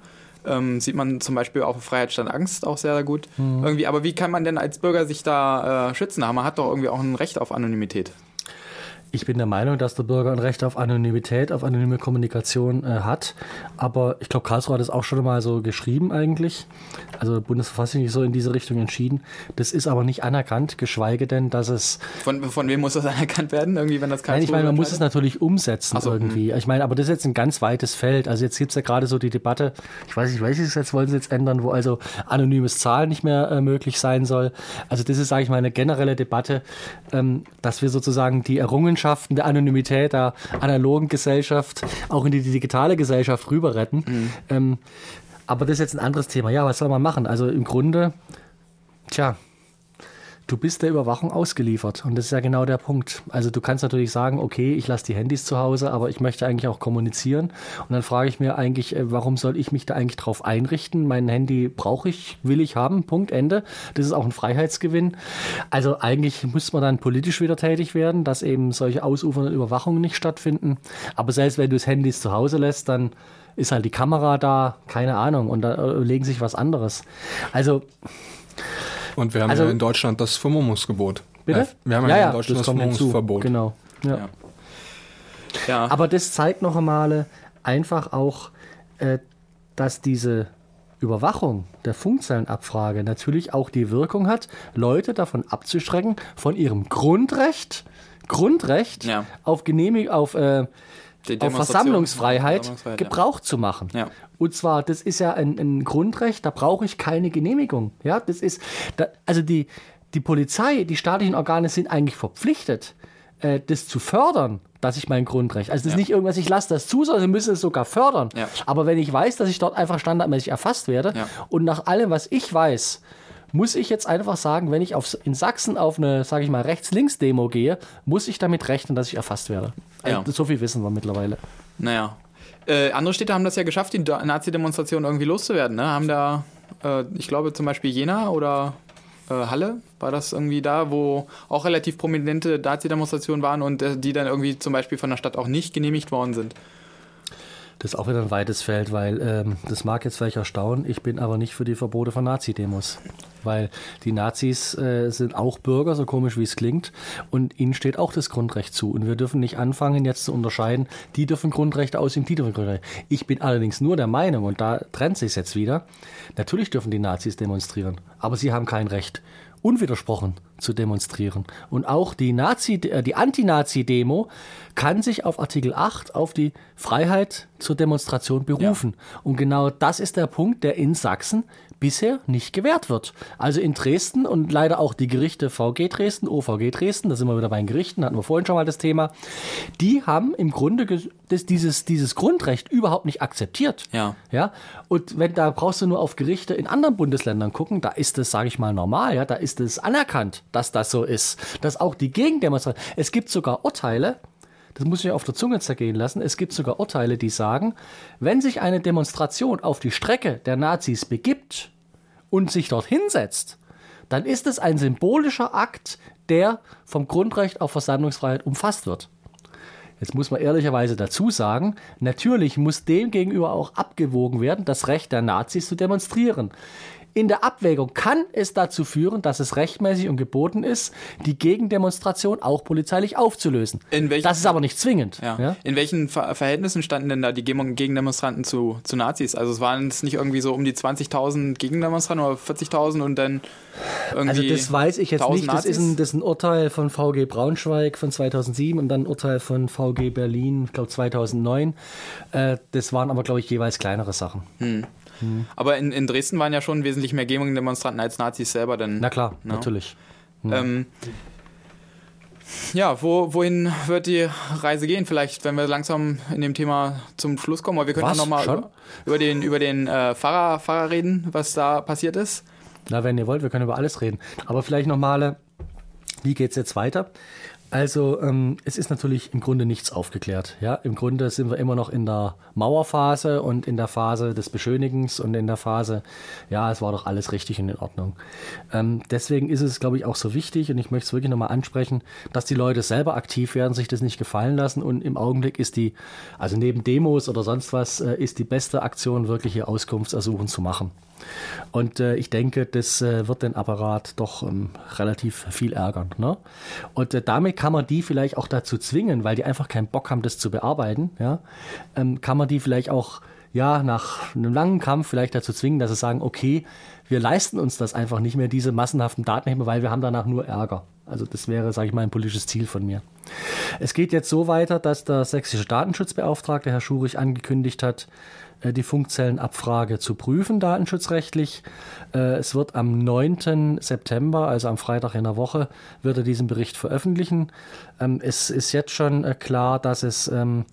S1: Ähm, sieht man zum Beispiel auch Freiheit statt Angst auch sehr, sehr gut. Irgendwie, aber wie kann man denn als Bürger sich da äh, schützen? Man hat doch irgendwie auch ein Recht auf Anonymität.
S2: Ich bin der Meinung, dass der Bürger ein Recht auf Anonymität, auf anonyme Kommunikation äh, hat. Aber ich glaube, Karlsruhe hat es auch schon mal so geschrieben eigentlich. Also Bundesverfassung ist so in diese Richtung entschieden. Das ist aber nicht anerkannt, geschweige denn, dass es
S1: Von, von wem muss das anerkannt werden? Irgendwie, wenn das
S2: Nein, ich meine, man muss es
S1: Karlsruhe
S2: natürlich umsetzen
S1: so, hm.
S2: irgendwie. Ich meine, aber das ist jetzt ein ganz weites Feld. Also jetzt gibt es ja gerade so die Debatte, ich weiß nicht, welches jetzt wollen sie jetzt ändern, wo also anonymes Zahlen nicht mehr äh, möglich sein soll. Also das ist, sage ich mal, eine generelle Debatte, ähm, dass wir sozusagen die Errungenschaften der Anonymität der analogen Gesellschaft auch in die digitale Gesellschaft rüber retten.
S1: Hm.
S2: Ähm, aber das ist jetzt ein anderes Thema. Ja, was soll man machen? Also im Grunde, tja, du bist der Überwachung ausgeliefert. Und das ist ja genau der Punkt. Also du kannst natürlich sagen, okay, ich lasse die Handys zu Hause, aber ich möchte eigentlich auch kommunizieren. Und dann frage ich mir eigentlich, äh, warum soll ich mich da eigentlich drauf einrichten? Mein Handy brauche ich, will ich haben, Punkt, Ende. Das ist auch ein Freiheitsgewinn. Also eigentlich muss man dann politisch wieder tätig werden, dass eben solche ausufernden Überwachungen nicht stattfinden. Aber selbst wenn du das Handy zu Hause lässt, dann ist halt die Kamera da, keine Ahnung, und da äh, legen sich was anderes. Also
S3: Und wir haben
S2: Also-
S3: ja in Deutschland das Vermummungsgebot.
S2: Bitte?
S3: Äh, wir haben ja, in Deutschland das,
S2: hinzu.
S3: Vermummungsverbot.
S2: Genau. Ja.
S1: Ja. Ja.
S2: Aber das zeigt noch einmal einfach auch, äh, dass diese Überwachung der Funkzellenabfrage natürlich auch die Wirkung hat, Leute davon abzuschrecken, von ihrem Grundrecht, Grundrecht
S1: Ja.
S2: auf Genehmigung, auf, äh, auf
S1: Demonstration-
S2: Versammlungsfreiheit,
S1: Versammlungsfreiheit, ja.
S2: Gebrauch zu machen.
S1: Ja.
S2: Und zwar, das ist ja ein, ein Grundrecht, da brauche ich keine Genehmigung. Ja, das ist, da, also die, die Polizei, die staatlichen Organe sind eigentlich verpflichtet, äh, das zu fördern, dass ich mein Grundrecht. Also das ist
S1: Ja.
S2: nicht irgendwas, ich lasse das zu, sondern sie müssen es sogar fördern.
S1: Ja.
S2: Aber wenn ich weiß, dass ich dort einfach standardmäßig erfasst werde
S1: Ja.
S2: und nach allem, was ich weiß, muss ich jetzt einfach sagen, wenn ich auf, in Sachsen auf eine, sage ich mal, Rechts-Links-Demo gehe, muss ich damit rechnen, dass ich erfasst werde.
S1: Ja.
S2: Also, so viel wissen wir mittlerweile.
S1: Naja. Äh, andere Städte haben das ja geschafft, die Da- Nazi-Demonstration irgendwie loszuwerden. Ne? Haben da, äh, ich glaube zum Beispiel Jena oder äh, Halle, war das irgendwie da, wo auch relativ prominente Nazi-Demonstrationen waren und äh, die dann irgendwie zum Beispiel von der Stadt auch nicht genehmigt worden sind.
S2: Das ist auch wieder ein weites Feld, weil ähm, das mag jetzt vielleicht erstaunen, ich bin aber nicht für die Verbote von Nazi-Demos. Weil die Nazis äh, sind auch Bürger, so komisch wie es klingt, und ihnen steht auch das Grundrecht zu. Und wir dürfen nicht anfangen, jetzt zu unterscheiden, die dürfen Grundrechte ausüben, die dürfen Grundrechte. Ich bin allerdings nur der Meinung, und da trennt sich jetzt wieder, natürlich dürfen die Nazis demonstrieren, aber sie haben kein Recht, unwidersprochen zu demonstrieren. Und auch die, Nazi, äh, die Anti-Nazi-Demo kann sich auf Artikel 8 auf die Freiheit zur Demonstration berufen. Ja. Und genau das ist der Punkt, der in Sachsen bisher nicht gewährt wird. Also in Dresden und leider auch die Gerichte VG Dresden, OVG Dresden, da sind wir wieder bei den Gerichten, hatten wir vorhin schon mal das Thema, die haben im Grunde das, dieses, dieses Grundrecht überhaupt nicht akzeptiert.
S1: Ja.
S2: ja. Und wenn da brauchst du nur auf Gerichte in anderen Bundesländern gucken, da ist es, sage ich mal, normal, ja, da ist es anerkannt, dass das so ist. Dass auch die Gegendemonstration, es gibt sogar Urteile, das muss ich auf der Zunge zergehen lassen. Es gibt sogar Urteile, die sagen, wenn sich eine Demonstration auf die Strecke der Nazis begibt und sich dort hinsetzt, dann ist es ein symbolischer Akt, der vom Grundrecht auf Versammlungsfreiheit umfasst wird. Jetzt muss man ehrlicherweise dazu sagen, natürlich muss dem gegenüber auch abgewogen werden, das Recht der Nazis zu demonstrieren. In der Abwägung kann es dazu führen, dass es rechtmäßig und geboten ist, die Gegendemonstration auch polizeilich aufzulösen. das ist aber nicht zwingend.
S1: Ja. Ja? In welchen Ver Verhältnissen standen denn da die Gegendemonstranten zu, zu Nazis? Also es waren es nicht irgendwie so um die 20.000 Gegendemonstranten oder 40.000 und dann irgendwie
S2: Also das weiß ich jetzt nicht. Das ist, ein, das ist ein Urteil von VG Braunschweig von 2007 und dann ein Urteil von VG Berlin, ich glaube 2009. Äh, das waren aber, glaube ich, jeweils kleinere Sachen.
S1: Hm. Mhm. Aber in, in Dresden waren ja schon wesentlich mehr Gegendemonstranten als Nazis selber. Denn,
S2: Na klar, no? Ne? natürlich.
S1: Mhm. Ähm, ja, wo, wohin wird die Reise gehen? Vielleicht, wenn wir langsam in dem Thema zum Schluss kommen. Aber wir können was? noch mal über, über, den, über den äh, Fahrer, Fahrer reden, was da passiert ist.
S2: Na, wenn ihr wollt, wir können über alles reden. Aber vielleicht nochmal, wie geht es jetzt weiter? Also ähm, es ist natürlich im Grunde nichts aufgeklärt. Ja, im Grunde sind wir immer noch in der Mauerphase und in der Phase des Beschönigens und in der Phase, ja, es war doch alles richtig und in Ordnung. Ähm, deswegen ist es, glaube ich, auch so wichtig und ich möchte es wirklich nochmal ansprechen, dass die Leute selber aktiv werden, sich das nicht gefallen lassen und im Augenblick ist die, also neben Demos oder sonst was, äh, ist die beste Aktion wirklich hier Auskunftsersuchen zu machen. Und äh, ich denke, das äh, wird den Apparat doch ähm, relativ viel ärgern. Ne? Und äh, damit kann man die vielleicht auch dazu zwingen, weil die einfach keinen Bock haben, das zu bearbeiten. Ja? Ähm, kann man die vielleicht auch ja, nach einem langen Kampf vielleicht dazu zwingen, dass sie sagen, okay, wir leisten uns das einfach nicht mehr, diese massenhaften Datenheben, weil wir haben danach nur Ärger. Also das wäre, sage ich mal, ein politisches Ziel von mir. Es geht jetzt so weiter, dass der sächsische Datenschutzbeauftragte, Herr Schurich, angekündigt hat, die Funkzellenabfrage zu prüfen, datenschutzrechtlich. Äh, es wird am 9. September, also am Freitag in der Woche, wird er diesen Bericht veröffentlichen. Ähm, es ist jetzt schon äh, klar, dass es ähm,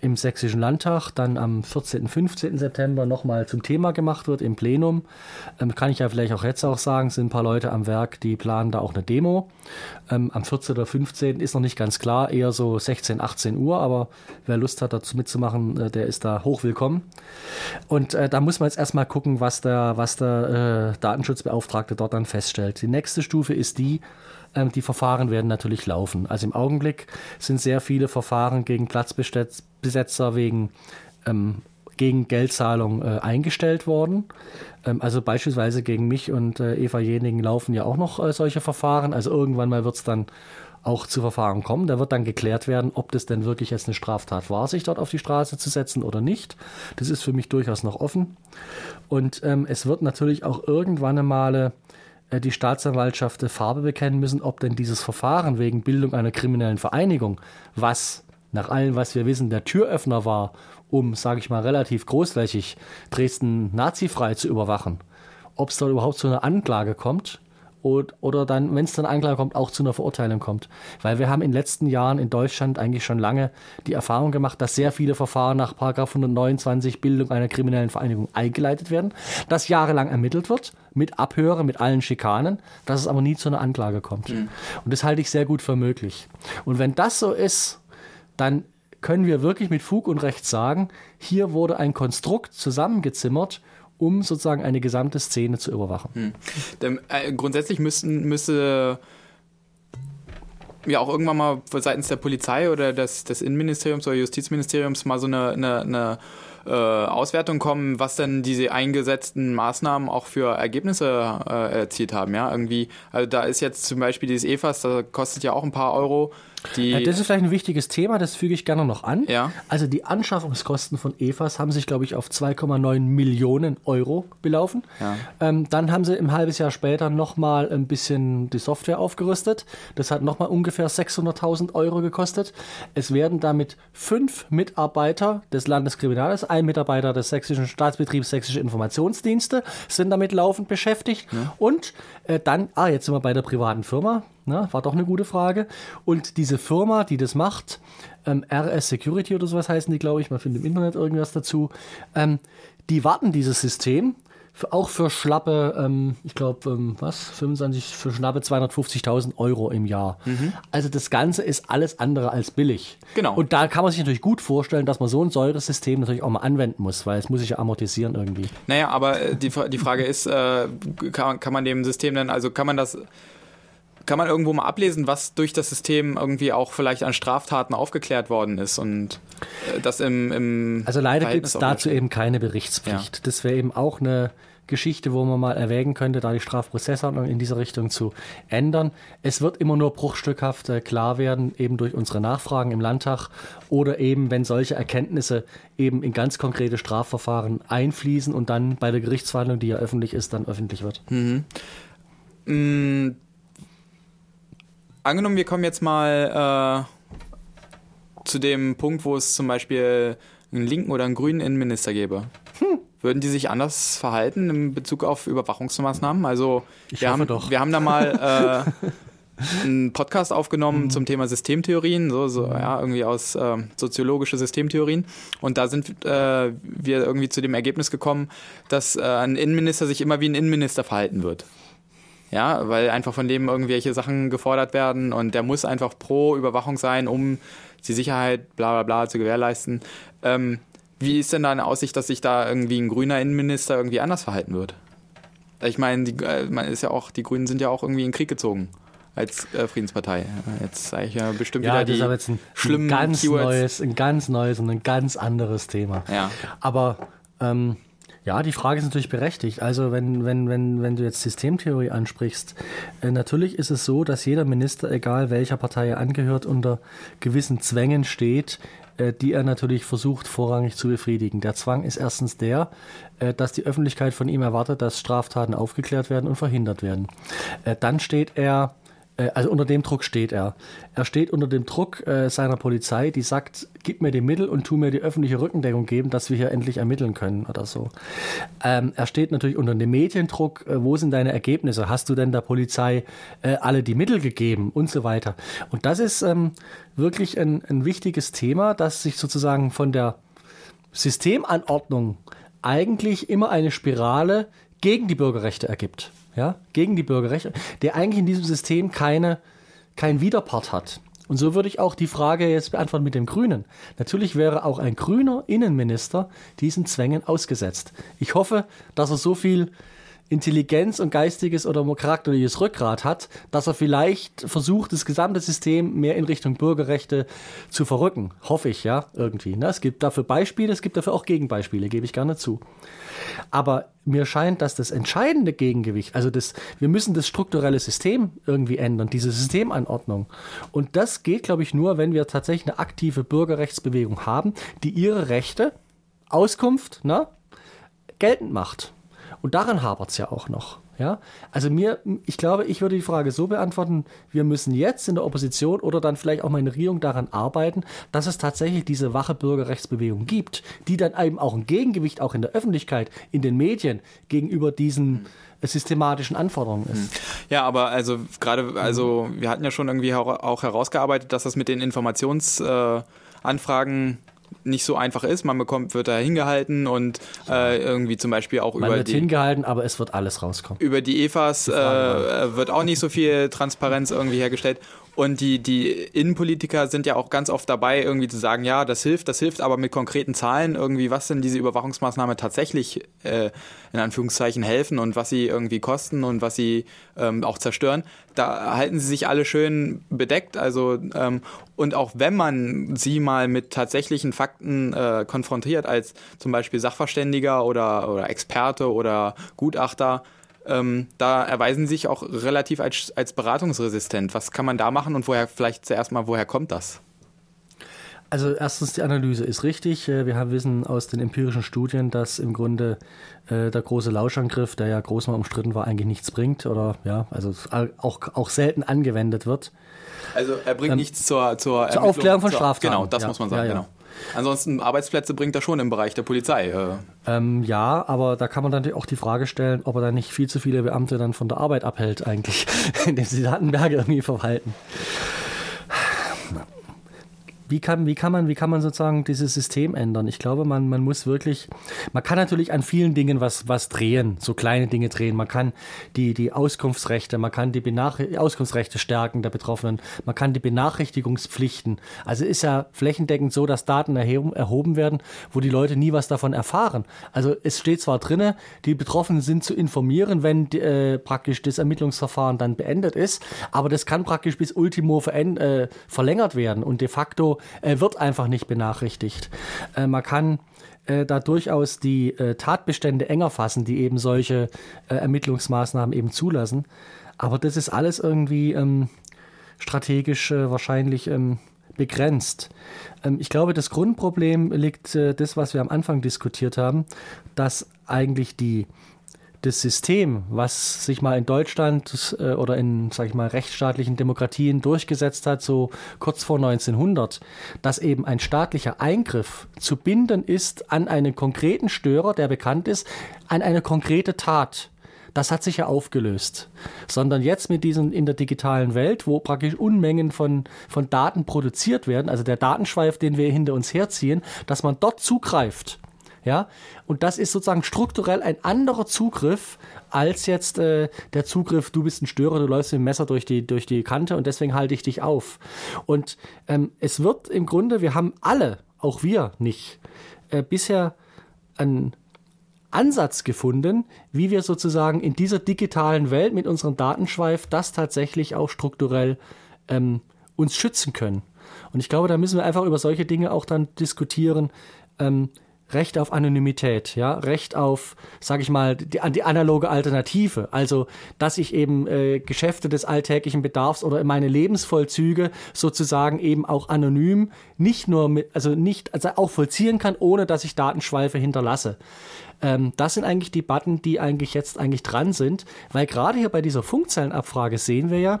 S2: im Sächsischen Landtag dann am 14. 15. September nochmal zum Thema gemacht wird im Plenum. Ähm, kann ich ja vielleicht auch jetzt auch sagen, sind ein paar Leute am Werk, die planen da auch eine Demo. Ähm, am 14. oder 15. ist noch nicht ganz klar, eher so 16, 18 Uhr, aber wer Lust hat, dazu mitzumachen, äh, der ist da hoch willkommen. Und äh, da muss man jetzt erstmal gucken, was der, was der äh, Datenschutzbeauftragte dort dann feststellt. Die nächste Stufe ist die, ähm, die Verfahren werden natürlich laufen. Also im Augenblick sind sehr viele Verfahren gegen Platzbesetzer wegen ähm, gegen Geldzahlung äh, eingestellt worden. Ähm, also beispielsweise gegen mich und äh, Eva Jenigen laufen ja auch noch äh, solche Verfahren. Also irgendwann mal wird es dann auch zu Verfahren kommen. Da wird dann geklärt werden, ob das denn wirklich jetzt eine Straftat war, sich dort auf die Straße zu setzen oder nicht. Das ist für mich durchaus noch offen. Und ähm, es wird natürlich auch irgendwann einmal die Staatsanwaltschaft Farbe bekennen müssen, ob denn dieses Verfahren wegen Bildung einer kriminellen Vereinigung, was nach allem, was wir wissen, der Türöffner war, um, sage ich mal, relativ großflächig Dresden nazifrei zu überwachen, ob es da überhaupt zu einer Anklage kommt oder dann, wenn es dann Anklage kommt, auch zu einer Verurteilung kommt. Weil wir haben in den letzten Jahren in Deutschland eigentlich schon lange die Erfahrung gemacht, dass sehr viele Verfahren nach 129 Bildung einer kriminellen Vereinigung eingeleitet werden, dass jahrelang ermittelt wird, mit Abhören, mit allen Schikanen, dass es aber nie zu einer Anklage kommt. Mhm. Und das halte ich sehr gut für möglich. Und wenn das so ist, dann können wir wirklich mit Fug und Recht sagen, hier wurde ein Konstrukt zusammengezimmert, um sozusagen eine gesamte Szene zu überwachen. Hm.
S1: Äh, grundsätzlich müssten, müsste ja auch irgendwann mal seitens der Polizei oder des, des Innenministeriums oder Justizministeriums mal so eine, eine, eine äh, Auswertung kommen, was denn diese eingesetzten Maßnahmen auch für Ergebnisse äh, erzielt haben. Ja, irgendwie, also da ist jetzt zum Beispiel dieses EFAS, das kostet ja auch ein paar Euro. Die
S2: Das ist vielleicht ein wichtiges Thema, das füge ich gerne noch an.
S1: Ja.
S2: Also die Anschaffungskosten von EFAS haben sich, glaube ich, auf 2,9 Millionen Euro belaufen.
S1: Ja.
S2: Ähm, dann haben sie ein halbes Jahr später nochmal ein bisschen die Software aufgerüstet. Das hat nochmal ungefähr 600.000 Euro gekostet. Es werden damit fünf Mitarbeiter des Landeskriminales, ein Mitarbeiter des sächsischen Staatsbetriebs Sächsische Informationsdienste sind damit laufend beschäftigt. Und äh, dann, ah, jetzt sind wir bei der privaten Firma. Na, war doch eine gute Frage. Und diese Firma, die das macht, ähm, RS Security oder sowas heißen die, glaube ich, man findet im Internet irgendwas dazu, ähm, die warten dieses System auch für schlappe, ähm, ich glaube, ähm, was, 25, für schlappe 250.000 Euro im Jahr. Also das Ganze ist alles andere als billig.
S1: Genau.
S2: Und da kann man sich natürlich gut vorstellen, dass man so ein säures System natürlich auch mal anwenden muss, weil es muss sich ja amortisieren irgendwie.
S1: Naja, aber äh, die, die Frage ist, äh, kann, kann man dem System denn, also kann man das, kann man irgendwo mal ablesen, was durch das System irgendwie auch vielleicht an Straftaten aufgeklärt worden ist und äh, das im, im
S2: Also leider gibt es dazu eben keine Berichtspflicht. Das wäre eben auch eine Geschichte, wo man mal erwägen könnte, da die Strafprozessordnung in dieser Richtung zu ändern. Es wird immer nur bruchstückhaft äh, klar werden, eben durch unsere Nachfragen im Landtag oder eben, wenn solche Erkenntnisse eben in ganz konkrete Strafverfahren einfließen und dann bei der Gerichtsverhandlung, die ja öffentlich ist, dann öffentlich wird.
S1: Mm, angenommen, wir kommen jetzt mal äh, zu dem Punkt, wo es zum Beispiel einen linken oder einen grünen Innenminister gäbe.
S2: Hm.
S1: Würden die sich anders verhalten in Bezug auf Überwachungsmaßnahmen? Also
S2: Ich
S1: wir haben,
S2: doch.
S1: wir haben da mal äh, einen Podcast aufgenommen
S2: Hm.
S1: zum Thema Systemtheorien, so, so ja, irgendwie aus äh, soziologische Systemtheorien. Und da sind äh, wir irgendwie zu dem Ergebnis gekommen, dass äh, ein Innenminister sich immer wie ein Innenminister verhalten wird. Ja, weil einfach von dem irgendwelche Sachen gefordert werden und der muss einfach pro Überwachung sein, um die Sicherheit bla bla bla zu gewährleisten. Ähm, wie ist denn da eine Aussicht, dass sich da irgendwie ein grüner Innenminister irgendwie anders verhalten wird? Ich meine, die, äh, man ist ja auch, die Grünen sind ja auch irgendwie in den Krieg gezogen als äh, Friedenspartei. Jetzt sage ich ja bestimmt
S2: Ja,
S1: wieder
S2: das
S1: die
S2: ist aber jetzt ein, ganz
S1: Keywords.
S2: neues, ein ganz neues und ein ganz anderes Thema.
S1: Ja.
S2: Aber ähm, ja, die Frage ist natürlich berechtigt. Also wenn, wenn, wenn, wenn du jetzt Systemtheorie ansprichst, äh, natürlich ist es so, dass jeder Minister, egal welcher Partei er angehört, unter gewissen Zwängen steht, äh, die er natürlich versucht vorrangig zu befriedigen. Der Zwang ist erstens der, äh, dass die Öffentlichkeit von ihm erwartet, dass Straftaten aufgeklärt werden und verhindert werden. Äh, dann steht er also unter dem Druck steht er. Er steht unter dem Druck äh, seiner Polizei, die sagt, gib mir die Mittel und tu mir die öffentliche Rückendeckung geben, dass wir hier endlich ermitteln können oder so. Ähm, er steht natürlich unter dem Mediendruck, äh, wo sind deine Ergebnisse? Hast du denn der Polizei äh, alle die Mittel gegeben und so weiter? Und das ist ähm, wirklich ein, ein wichtiges Thema, das sich sozusagen von der Systemanordnung eigentlich immer eine Spirale gegen die Bürgerrechte ergibt. Ja, gegen die Bürgerrechte, der eigentlich in diesem System keine, kein Widerpart hat. Und so würde ich auch die Frage jetzt beantworten mit dem Grünen. Natürlich wäre auch ein grüner Innenminister diesen Zwängen ausgesetzt. Ich hoffe, dass er so viel Intelligenz und geistiges oder charakterliches Rückgrat hat, dass er vielleicht versucht, das gesamte System mehr in Richtung Bürgerrechte zu verrücken. Hoffe ich, ja, irgendwie. Ne? Es gibt dafür Beispiele, es gibt dafür auch Gegenbeispiele, gebe ich gerne zu. Aber mir scheint, dass das entscheidende Gegengewicht, also das, wir müssen das strukturelle System irgendwie ändern, diese Systemanordnung. Und das geht, glaube ich, nur, wenn wir tatsächlich eine aktive Bürgerrechtsbewegung haben, die ihre Rechte, Auskunft, ne, geltend macht. Und daran hapert es ja auch noch. Ja? Also mir, ich glaube, ich würde die Frage so beantworten, wir müssen jetzt in der Opposition oder dann vielleicht auch mal in der Regierung daran arbeiten, dass es tatsächlich diese wache Bürgerrechtsbewegung gibt, die dann eben auch ein Gegengewicht auch in der Öffentlichkeit, in den Medien gegenüber diesen äh, systematischen Anforderungen ist.
S1: Ja, aber also gerade, also wir hatten ja schon irgendwie auch herausgearbeitet, dass das mit den Informationsanfragen äh, nicht so einfach ist. Man bekommt, wird da hingehalten und äh, irgendwie zum Beispiel auch
S2: Man
S1: über
S2: wird
S1: die
S2: hingehalten, aber es wird alles rauskommen.
S1: über die EFAs äh, wird auch nicht so viel Transparenz irgendwie hergestellt. Und die, die Innenpolitiker sind ja auch ganz oft dabei, irgendwie zu sagen, ja, das hilft, das hilft, aber mit konkreten Zahlen irgendwie, was denn diese Überwachungsmaßnahme tatsächlich äh, in Anführungszeichen helfen und was sie irgendwie kosten und was sie ähm, auch zerstören. Da halten sie sich alle schön bedeckt. Also ähm, und auch wenn man sie mal mit tatsächlichen Fakten Akten äh, konfrontiert als zum Beispiel Sachverständiger oder, oder Experte oder Gutachter, ähm, da erweisen sich auch relativ als, als beratungsresistent. Was kann man da machen und woher vielleicht zuerst mal, woher kommt das?
S2: Also erstens, die Analyse ist richtig. Äh, wir haben Wissen aus den empirischen Studien, dass im Grunde äh, der große Lauschangriff, der ja groß mal umstritten war, eigentlich nichts bringt oder ja, also auch, auch selten angewendet wird.
S1: Also er bringt ähm, nichts zur, zur,
S2: zur Aufklärung von Straftaten.
S1: Genau, das ja, muss man sagen, ja, ja. genau. Ansonsten Arbeitsplätze bringt er schon im Bereich der Polizei. Äh.
S2: Ähm, ja, aber da kann man dann auch die Frage stellen, ob er dann nicht viel zu viele Beamte dann von der Arbeit abhält eigentlich, indem sie Datenberge irgendwie verwalten wie kann, wie kann man, wie kann man sozusagen dieses System ändern? Ich glaube, man, man muss wirklich, man kann natürlich an vielen Dingen was, was drehen, so kleine Dinge drehen. Man kann die, die Auskunftsrechte, man kann die Benach Auskunftsrechte stärken der Betroffenen, man kann die Benachrichtigungspflichten. Also ist ja flächendeckend so, dass Daten erheben, erhoben werden, wo die Leute nie was davon erfahren. Also es steht zwar drinne, die Betroffenen sind zu informieren, wenn äh, praktisch das Ermittlungsverfahren dann beendet ist, aber das kann praktisch bis Ultimo äh, verlängert werden und de facto äh, wird einfach nicht benachrichtigt. Äh, man kann äh, da durchaus die äh, Tatbestände enger fassen, die eben solche äh, Ermittlungsmaßnahmen eben zulassen. Aber das ist alles irgendwie ähm, strategisch äh, wahrscheinlich ähm, begrenzt. Ähm, ich glaube, das Grundproblem liegt das, was wir am Anfang diskutiert haben, dass eigentlich die das System, was sich mal in Deutschland äh, oder in, sag ich mal, rechtsstaatlichen Demokratien durchgesetzt hat, so kurz vor 1900, dass eben ein staatlicher Eingriff zu binden ist an einen konkreten Störer, der bekannt ist, an eine konkrete Tat. Das hat sich ja aufgelöst. Sondern jetzt mit diesen in der digitalen Welt, wo praktisch Unmengen von, von Daten produziert werden, also der Datenschweif, den wir hinter uns herziehen, dass man dort zugreift ja, und das ist sozusagen strukturell ein anderer Zugriff als jetzt äh, der Zugriff, du bist ein Störer, du läufst mit dem Messer durch die, durch die Kante und deswegen halte ich dich auf. Und ähm, es wird im Grunde, wir haben alle, auch wir nicht, äh, bisher einen Ansatz gefunden, wie wir sozusagen in dieser digitalen Welt mit unserem Datenschweif das tatsächlich auch strukturell ähm, uns schützen können. Und ich glaube, da müssen wir einfach über solche Dinge auch dann diskutieren. Ähm, Recht auf Anonymität, ja, Recht auf, sag ich mal, die, die analoge Alternative. Also, dass ich eben äh, Geschäfte des alltäglichen Bedarfs oder meine Lebensvollzüge sozusagen eben auch anonym nicht nur mit, also nicht, also auch vollziehen kann, ohne dass ich Datenschweife hinterlasse. Ähm, das sind eigentlich die Button, die eigentlich jetzt eigentlich dran sind, weil gerade hier bei dieser Funkzellenabfrage sehen wir ja,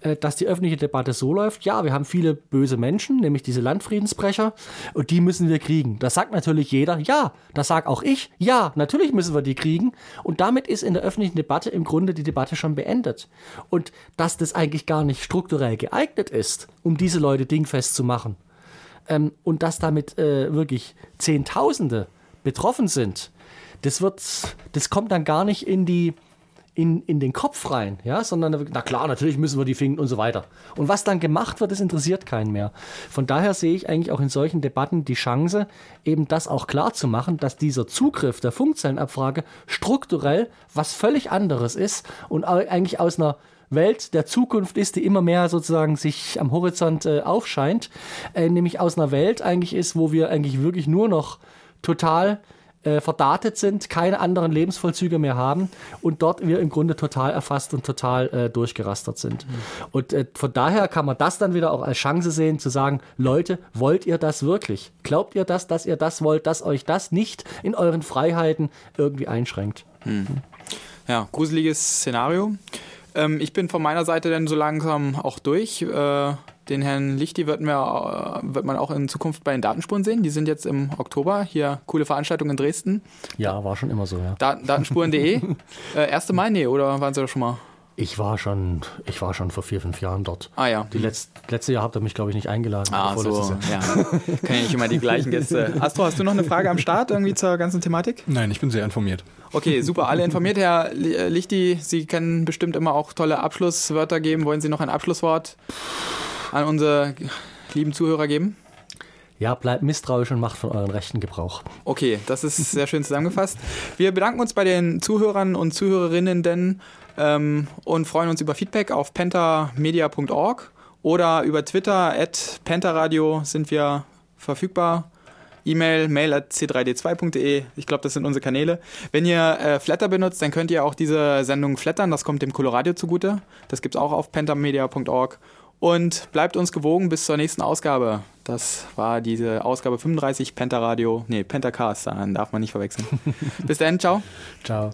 S2: äh, dass die öffentliche Debatte so läuft, ja, wir haben viele böse Menschen, nämlich diese Landfriedensbrecher, und die müssen wir kriegen. Das sagt natürlich jeder, ja, das sag auch ich, ja, natürlich müssen wir die kriegen. Und damit ist in der öffentlichen Debatte im Grunde die Debatte schon beendet. Und dass das eigentlich gar nicht strukturell geeignet ist, um diese Leute dingfest zu machen, ähm, und dass damit äh, wirklich Zehntausende betroffen sind, das wird, das kommt dann gar nicht in die, in, in den Kopf rein, ja, sondern na klar, natürlich müssen wir die finden und so weiter. Und was dann gemacht wird, das interessiert keinen mehr. Von daher sehe ich eigentlich auch in solchen Debatten die Chance, eben das auch klar zu machen, dass dieser Zugriff der Funkzellenabfrage strukturell was völlig anderes ist und eigentlich aus einer Welt der Zukunft ist, die immer mehr sozusagen sich am Horizont äh, aufscheint, äh, nämlich aus einer Welt eigentlich ist, wo wir eigentlich wirklich nur noch total äh, verdatet sind, keine anderen Lebensvollzüge mehr haben und dort wir im Grunde total erfasst und total äh, durchgerastert sind. Mhm. Und äh, von daher kann man das dann wieder auch als Chance sehen, zu sagen, Leute, wollt ihr das wirklich? Glaubt ihr das, dass ihr das wollt, dass euch das nicht in euren Freiheiten irgendwie einschränkt? Mhm.
S1: Ja, gruseliges Szenario. Ähm, ich bin von meiner Seite dann so langsam auch durch. Äh, den Herrn Lichti wird, mir, wird man auch in Zukunft bei den Datenspuren sehen. Die sind jetzt im Oktober. Hier coole Veranstaltung in Dresden.
S2: Ja, war schon immer so, ja.
S1: Dat Datenspuren.de. äh, erste Mai, nee, oder waren Sie da schon mal?
S2: Ich war schon, ich war schon vor vier, fünf Jahren dort.
S1: Ah ja.
S2: Die letzt, letzte Jahr habt ihr mich, glaube ich, nicht eingeladen.
S1: Ah, so, ja. Kann ja nicht immer die gleichen Gäste. Astro, hast du noch eine Frage am Start irgendwie zur ganzen Thematik?
S3: Nein, ich bin sehr informiert.
S1: Okay, super, alle informiert. Herr Lichti, Sie können bestimmt immer auch tolle Abschlusswörter geben. Wollen Sie noch ein Abschlusswort an unsere lieben Zuhörer geben?
S2: Ja, bleibt misstrauisch und macht von euren Rechten Gebrauch.
S1: Okay, das ist sehr schön zusammengefasst. Wir bedanken uns bei den Zuhörern und Zuhörerinnen denn ähm, und freuen uns über Feedback auf pentamedia.org oder über Twitter at pentaradio sind wir verfügbar. E-Mail, mail at c3d2.de. Ich glaube, das sind unsere Kanäle. Wenn ihr äh, Flatter benutzt, dann könnt ihr auch diese Sendung flattern. Das kommt dem Coloradio zugute. Das gibt es auch auf pentamedia.org. Und bleibt uns gewogen bis zur nächsten Ausgabe. Das war diese Ausgabe 35 Pentaradio. Nee, Pentacast, dann darf man nicht verwechseln. bis dann, ciao.
S2: Ciao.